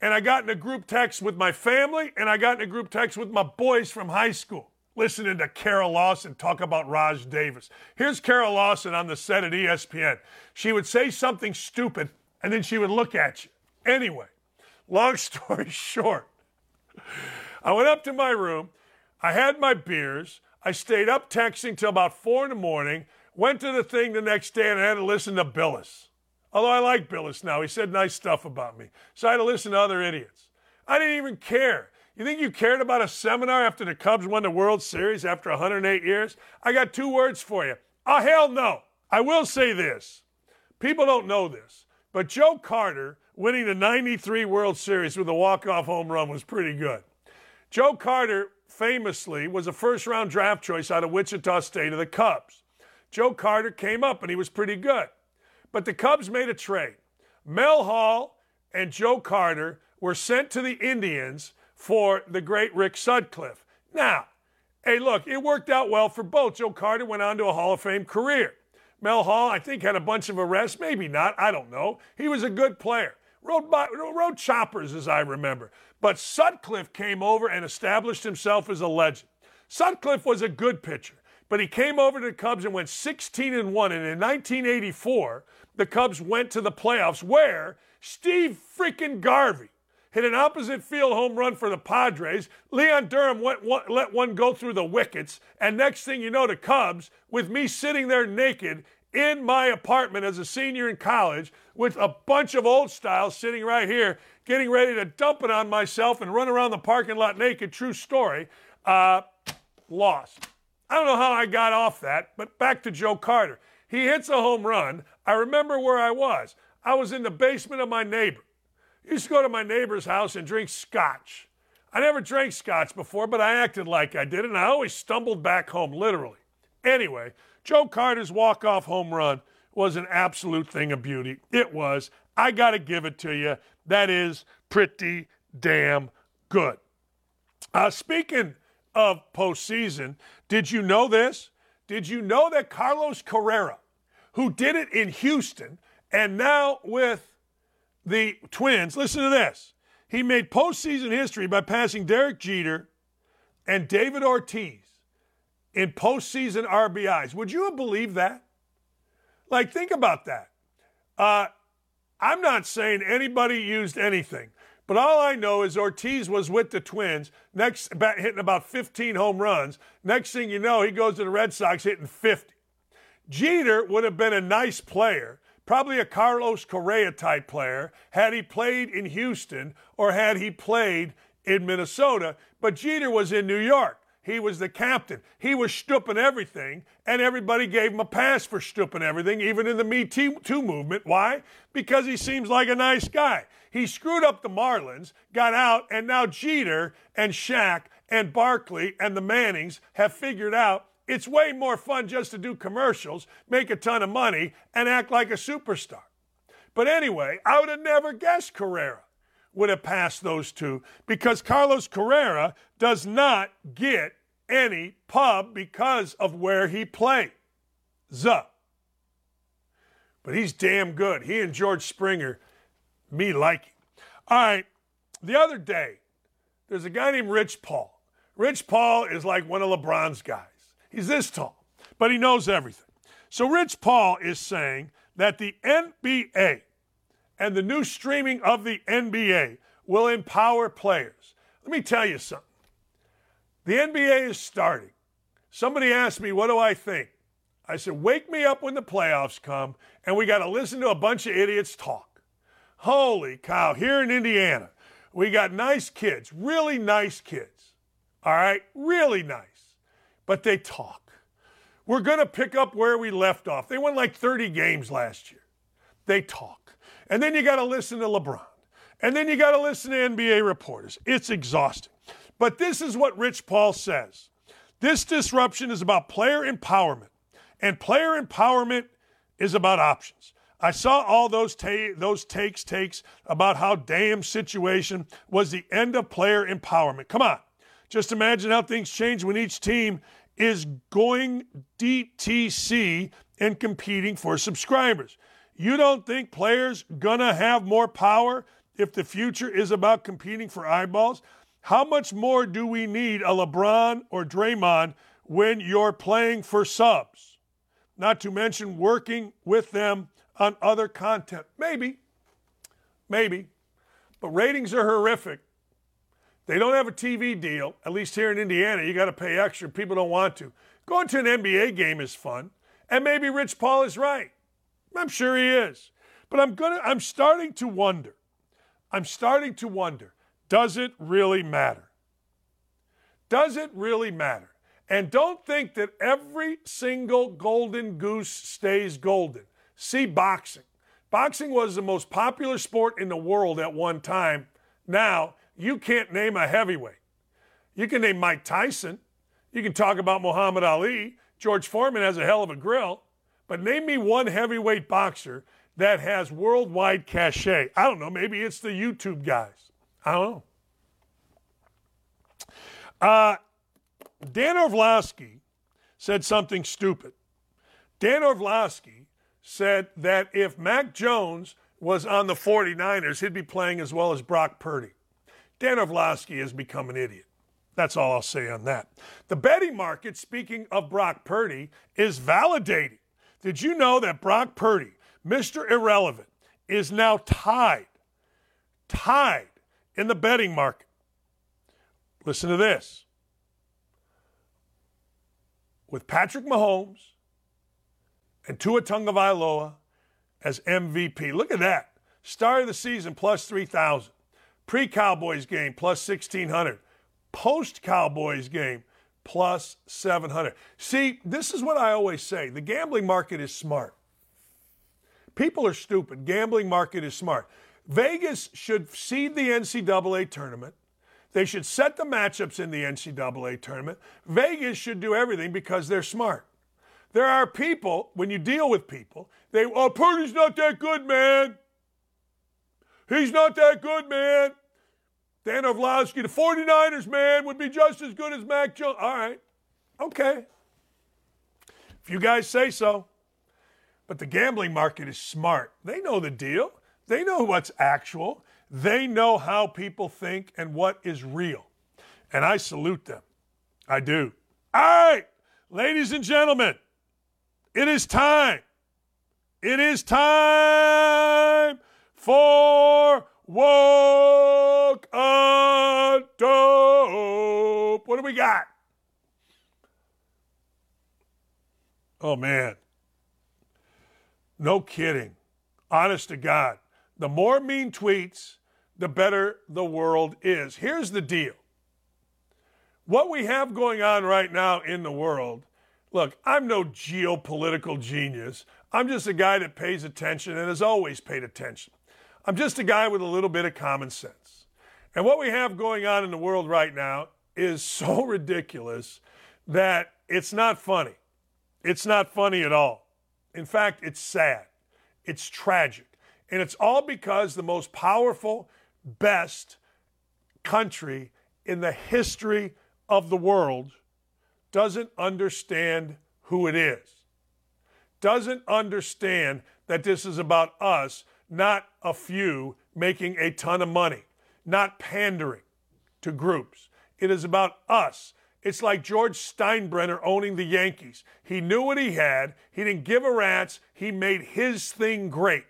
and I got in a group text with my family and I got in a group text with my boys from high school listening to Kara Lawson talk about Raj Davis. Here's Kara Lawson on the set at ESPN. She would say something stupid and then she would look at you. Anyway, long story short, I went up to my room. I had my beers. I stayed up texting till about four in the morning. Went to the thing the next day and I had to listen to Bilas. Although I like Bilas now. He said nice stuff about me. So I had to listen to other idiots. I didn't even care. You think you cared about a seminar after the Cubs won the World Series after 108 years? I got two words for you. Oh, hell no. I will say this. People don't know this, but Joe Carter winning the 93 World Series with a walk-off home run was pretty good. Joe Carter famously was a first round draft choice out of Wichita State of the Cubs. Joe Carter came up and he was pretty good. But the Cubs made a trade. Mel Hall and Joe Carter were sent to the Indians for the great Rick Sutcliffe. Now, hey, look, it worked out well for both. Joe Carter went on to a Hall of Fame career. Mel Hall, I think, had a bunch of arrests, maybe not. I don't know. He was a good player. Rode, by, rode choppers, as I remember. But Sutcliffe came over and established himself as a legend. Sutcliffe was a good pitcher, but he came over to the Cubs and went 16 and 1. And in 1984, the Cubs went to the playoffs where Steve freaking Garvey hit an opposite field home run for the Padres. Leon Durham went, let one go through the wickets. And next thing you know, the Cubs, with me sitting there naked in my apartment as a senior in college with a bunch of old styles sitting right here, getting ready to dump it on myself and run around the parking lot naked. True story. Uh, lost. I don't know how I got off that, but back to Joe Carter. He hits a home run. I remember where I was. I was in the basement of my neighbor. I used to go to my neighbor's house and drink scotch. I never drank scotch before, but I acted like I did, and I always stumbled back home, literally. Anyway, Joe Carter's walk-off home run was an absolute thing of beauty. It was. I got to give it to you. That is pretty damn good. Uh, speaking of postseason, did you know this? Did you know that Carlos Correa, who did it in Houston and now with the Twins, listen to this. He made postseason history by passing Derek Jeter and David Ortiz in postseason RBIs. Would you have believed that? Like, think about that. Uh, I'm not saying anybody used anything, but all I know is Ortiz was with the Twins, next hitting about 15 home runs. Next thing you know, he goes to the Red Sox hitting 50. Jeter would have been a nice player, probably a Carlos Correa type player, had he played in Houston or had he played in Minnesota. But Jeter was in New York. He was the captain. He was stooping everything, and everybody gave him a pass for stooping everything, even in the Me Too movement. Why? Because he seems like a nice guy. He screwed up the Marlins, got out, and now Jeter and Shaq and Barkley and the Mannings have figured out it's way more fun just to do commercials, make a ton of money, and act like a superstar. But anyway, I would have never guessed Correa would have passed those two because Carlos Correa does not get any pub because of where he played. Zuh. But he's damn good. He and George Springer, me like him. All right, the other day, there's a guy named Rich Paul. Rich Paul is like one of LeBron's guys. He's this tall, but he knows everything. So Rich Paul is saying that the NBA and the new streaming of the NBA will empower players. Let me tell you something. The NBA is starting. Somebody asked me, What do I think? I said, Wake me up when the playoffs come, and we got to listen to a bunch of idiots talk. Holy cow, here in Indiana, we got nice kids, really nice kids. All right, really nice. But they talk. We're going to pick up where we left off. They won like 30 games last year. They talk. And then you got to listen to LeBron. And then you got to listen to NBA reporters. It's exhausting. But this is what Rich Paul says this disruption is about player empowerment, and player empowerment is about options. I saw all those ta- those takes takes about how damn situation was the end of player empowerment. Come on, just imagine how things change when each team is going DTC and competing for subscribers. You don't think players gonna have more power if the future is about competing for eyeballs? How much more do we need a LeBron or Draymond when you're playing for subs? Not to mention working with them on other content. Maybe, maybe. But ratings are horrific. They don't have a TV deal, at least here in Indiana. You got to pay extra. People don't want to. Going to an NBA game is fun. And maybe Rich Paul is right. I'm sure he is. But I'm gonna I'm starting to wonder. I'm starting to wonder, does it really matter? Does it really matter? And don't think that every single golden goose stays golden. See boxing. Boxing was the most popular sport in the world at one time. Now, you can't name a heavyweight. You can name Mike Tyson. You can talk about Muhammad Ali. George Foreman has a hell of a grill. But name me one heavyweight boxer that has worldwide cachet. I don't know. Maybe it's the YouTube guys. I don't know. Uh, Dan Orlovsky said something stupid. Dan Orlovsky said that if Mac Jones was on the 49ers, he'd be playing as well as Brock Purdy. Dan Orlovsky has become an idiot. That's all I'll say on that. The betting market, speaking of Brock Purdy, is validating. Did you know that Brock Purdy, Mr. Irrelevant, is now tied, tied in the betting market? Listen to this. With Patrick Mahomes and Tua Tagovailoa as MVP. Look at that. Start of the season plus 3,000. Pre Cowboys game plus 1,600 post Cowboys game plus 700. See, this is what I always say the gambling market is smart. People are stupid. Gambling market is smart. Vegas should seed the NCAA tournament. They should set the matchups in the NCAA tournament. Vegas should do everything because they're smart. There are people, when you deal with people, they, oh, Purdy's not that good, man. He's not that good, man. Dan Orlovsky, the 49ers, man, would be just as good as Mac Jones. All right. Okay. If you guys say so. But the gambling market is smart. They know the deal, they know what's actual, they know how people think and what is real. And I salute them. I do. All right, ladies and gentlemen, it is time. It is time for Walk on Dope. What do we got? Oh, man. No kidding. Honest to God. The more mean tweets, the better the world is. Here's the deal what we have going on right now in the world look, I'm no geopolitical genius. I'm just a guy that pays attention and has always paid attention. I'm just a guy with a little bit of common sense. And what we have going on in the world right now is so ridiculous that it's not funny. It's not funny at all. In fact, it's sad. It's tragic. And it's all because the most powerful, best country in the history of the world doesn't understand who it is, doesn't understand that this is about us not a few making a ton of money, not pandering to groups. It is about us. It's like George Steinbrenner owning the Yankees. He knew what he had, he didn't give a rat's, he made his thing great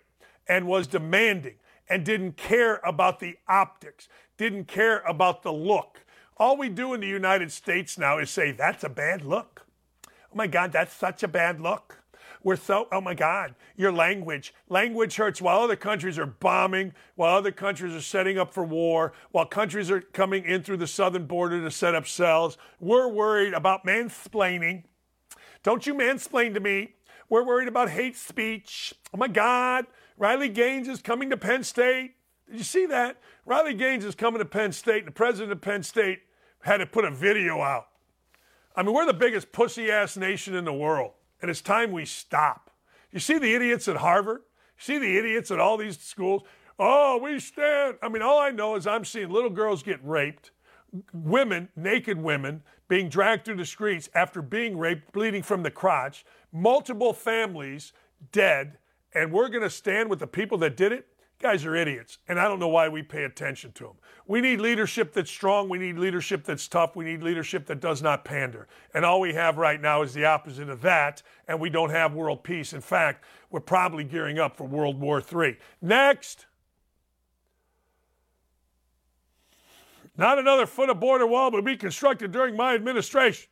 and was demanding and didn't care about the optics, didn't care about the look. All we do in the United States now is say, that's a bad look. Oh my God, that's such a bad look. We're so, oh my God, your language. Language hurts while other countries are bombing, while other countries are setting up for war, while countries are coming in through the southern border to set up cells. We're worried about mansplaining. Don't you mansplain to me. We're worried about hate speech. Oh my God, Riley Gaines is coming to Penn State. Did you see that? Riley Gaines is coming to Penn State, and the president of Penn State had to put a video out. I mean, we're the biggest pussy ass nation in the world. And it's time we stop. You see the idiots at Harvard? You see the idiots at all these schools? Oh, we stand. I mean, all I know is I'm seeing little girls get raped, women, naked women, being dragged through the streets after being raped, bleeding from the crotch, multiple families dead, and we're going to stand with the people that did it? Guys are idiots, and I don't know why we pay attention to them. We need leadership that's strong. We need leadership that's tough. We need leadership that does not pander. And all we have right now is the opposite of that, and we don't have world peace. In fact, we're probably gearing up for World War III. Next. Not another foot of border wall will be constructed during my administration.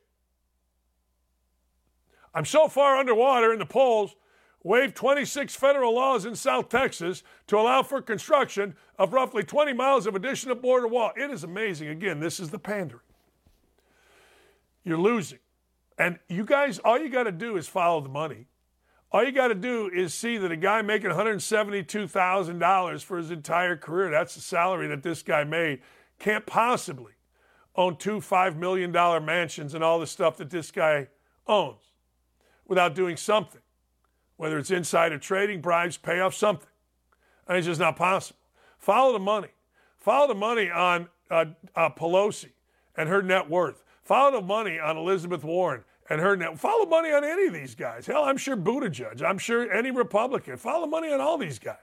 I'm so far underwater in the polls waived 26 federal laws in South Texas to allow for construction of roughly 20 miles of additional border wall. It is amazing. Again, this is the pandering. You're losing. And you guys, all you got to do is follow the money. All you got to do is see that a guy making $172,000 for his entire career, that's the salary that this guy made, can't possibly own two $5 million mansions and all the stuff that this guy owns without doing something whether it's insider trading, bribes, payoff, something. And it's just not possible. Follow the money. Follow the money on uh, uh, Pelosi and her net worth. Follow the money on Elizabeth Warren and her net. Follow money on any of these guys. Hell, I'm sure Buttigieg. I'm sure any Republican. Follow money on all these guys.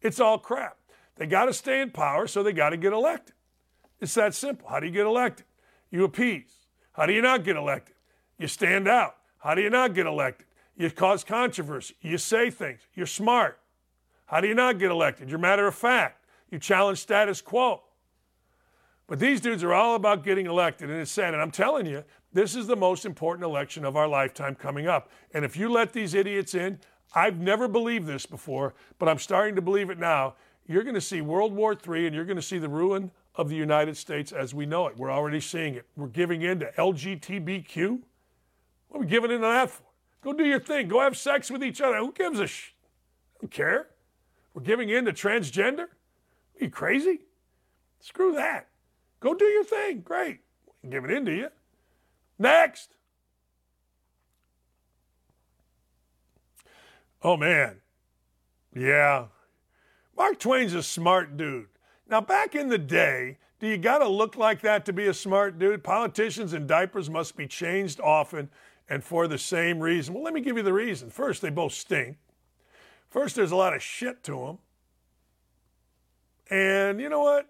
It's all crap. They got to stay in power, so they got to get elected. It's that simple. How do you get elected? You appease. How do you not get elected? You stand out. How do you not get elected? You cause controversy. You say things. You're smart. How do you not get elected? You're matter of fact. You challenge status quo. But these dudes are all about getting elected, and it's sad. And I'm telling you, this is the most important election of our lifetime coming up. And if you let these idiots in, I've never believed this before, but I'm starting to believe it now. You're going to see World War III, and you're going to see the ruin of the United States as we know it. We're already seeing it. We're giving in to LGBTQ. What are we giving in to that for? Go do your thing. Go have sex with each other. Who gives a sh? Don't care. We're giving in to transgender? Are you crazy? Screw that. Go do your thing. Great. Give it in to you. Next. Oh, man. Yeah. Mark Twain's a smart dude. Now, back in the day, do you got to look like that to be a smart dude? Politicians and diapers must be changed often and for the same reason. Well, let me give you the reason. First, they both stink. First, there's a lot of shit to them. And you know what?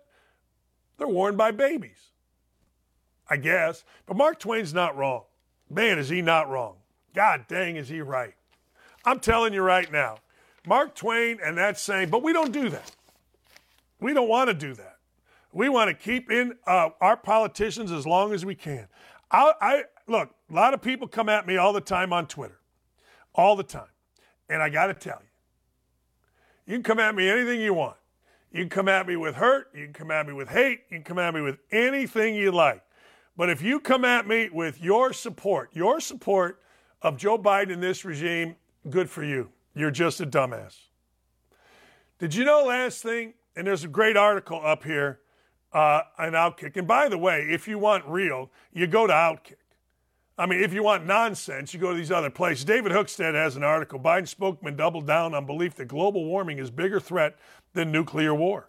They're worn by babies. I guess. But Mark Twain's not wrong. Man, is he not wrong. God dang, is he right. I'm telling you right now, Mark Twain and that saying, but we don't do that. We don't want to do that. We want to keep in uh, our politicians as long as we can. I, I look. A lot of people come at me all the time on Twitter, all the time, and I got to tell you, you can come at me anything you want. You can come at me with hurt. You can come at me with hate. You can come at me with anything you like. But if you come at me with your support, your support of Joe Biden and this regime, good for you. You're just a dumbass. Did you know last thing? And there's a great article up here uh, on Outkick. And by the way, if you want real, you go to Outkick. I mean, if you want nonsense, you go to these other places. David Hookstead has an article. Biden spokesman doubled down on belief that global warming is bigger threat than nuclear war.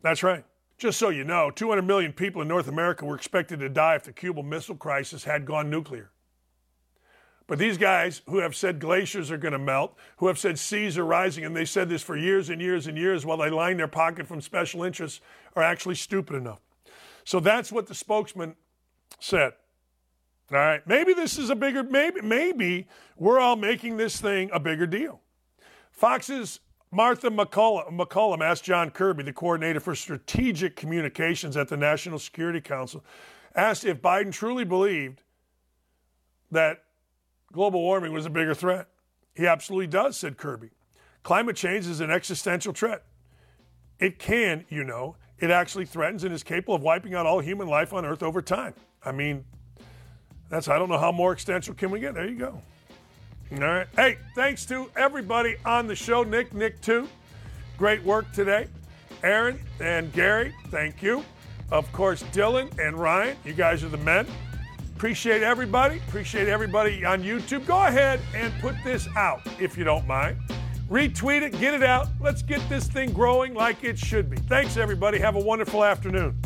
That's right. Just so you know, 200 million people in North America were expected to die if the Cuban Missile Crisis had gone nuclear. But these guys who have said glaciers are going to melt, who have said seas are rising, and they said this for years and years and years while they line their pocket from special interests, are actually stupid enough. So that's what the spokesman said. All right. Maybe this is a bigger, maybe, maybe we're all making this thing a bigger deal. Fox's Martha MacCallum, MacCallum asked John Kirby, the coordinator for strategic communications at the National Security Council, asked if Biden truly believed that global warming was a bigger threat. He absolutely does, said Kirby. Climate change is an existential threat. It can, you know, it actually threatens and is capable of wiping out all human life on Earth over time. I mean, that's, I don't know how more extensive can we get. There you go. All right. Hey, thanks to everybody on the show. Nick, Nick, too. Great work today. Aaron and Gary, thank you. Of course, Dylan and Ryan, you guys are the men. Appreciate everybody. Appreciate everybody on YouTube. Go ahead and put this out if you don't mind. Retweet it, get it out. Let's get this thing growing like it should be. Thanks, everybody. Have a wonderful afternoon.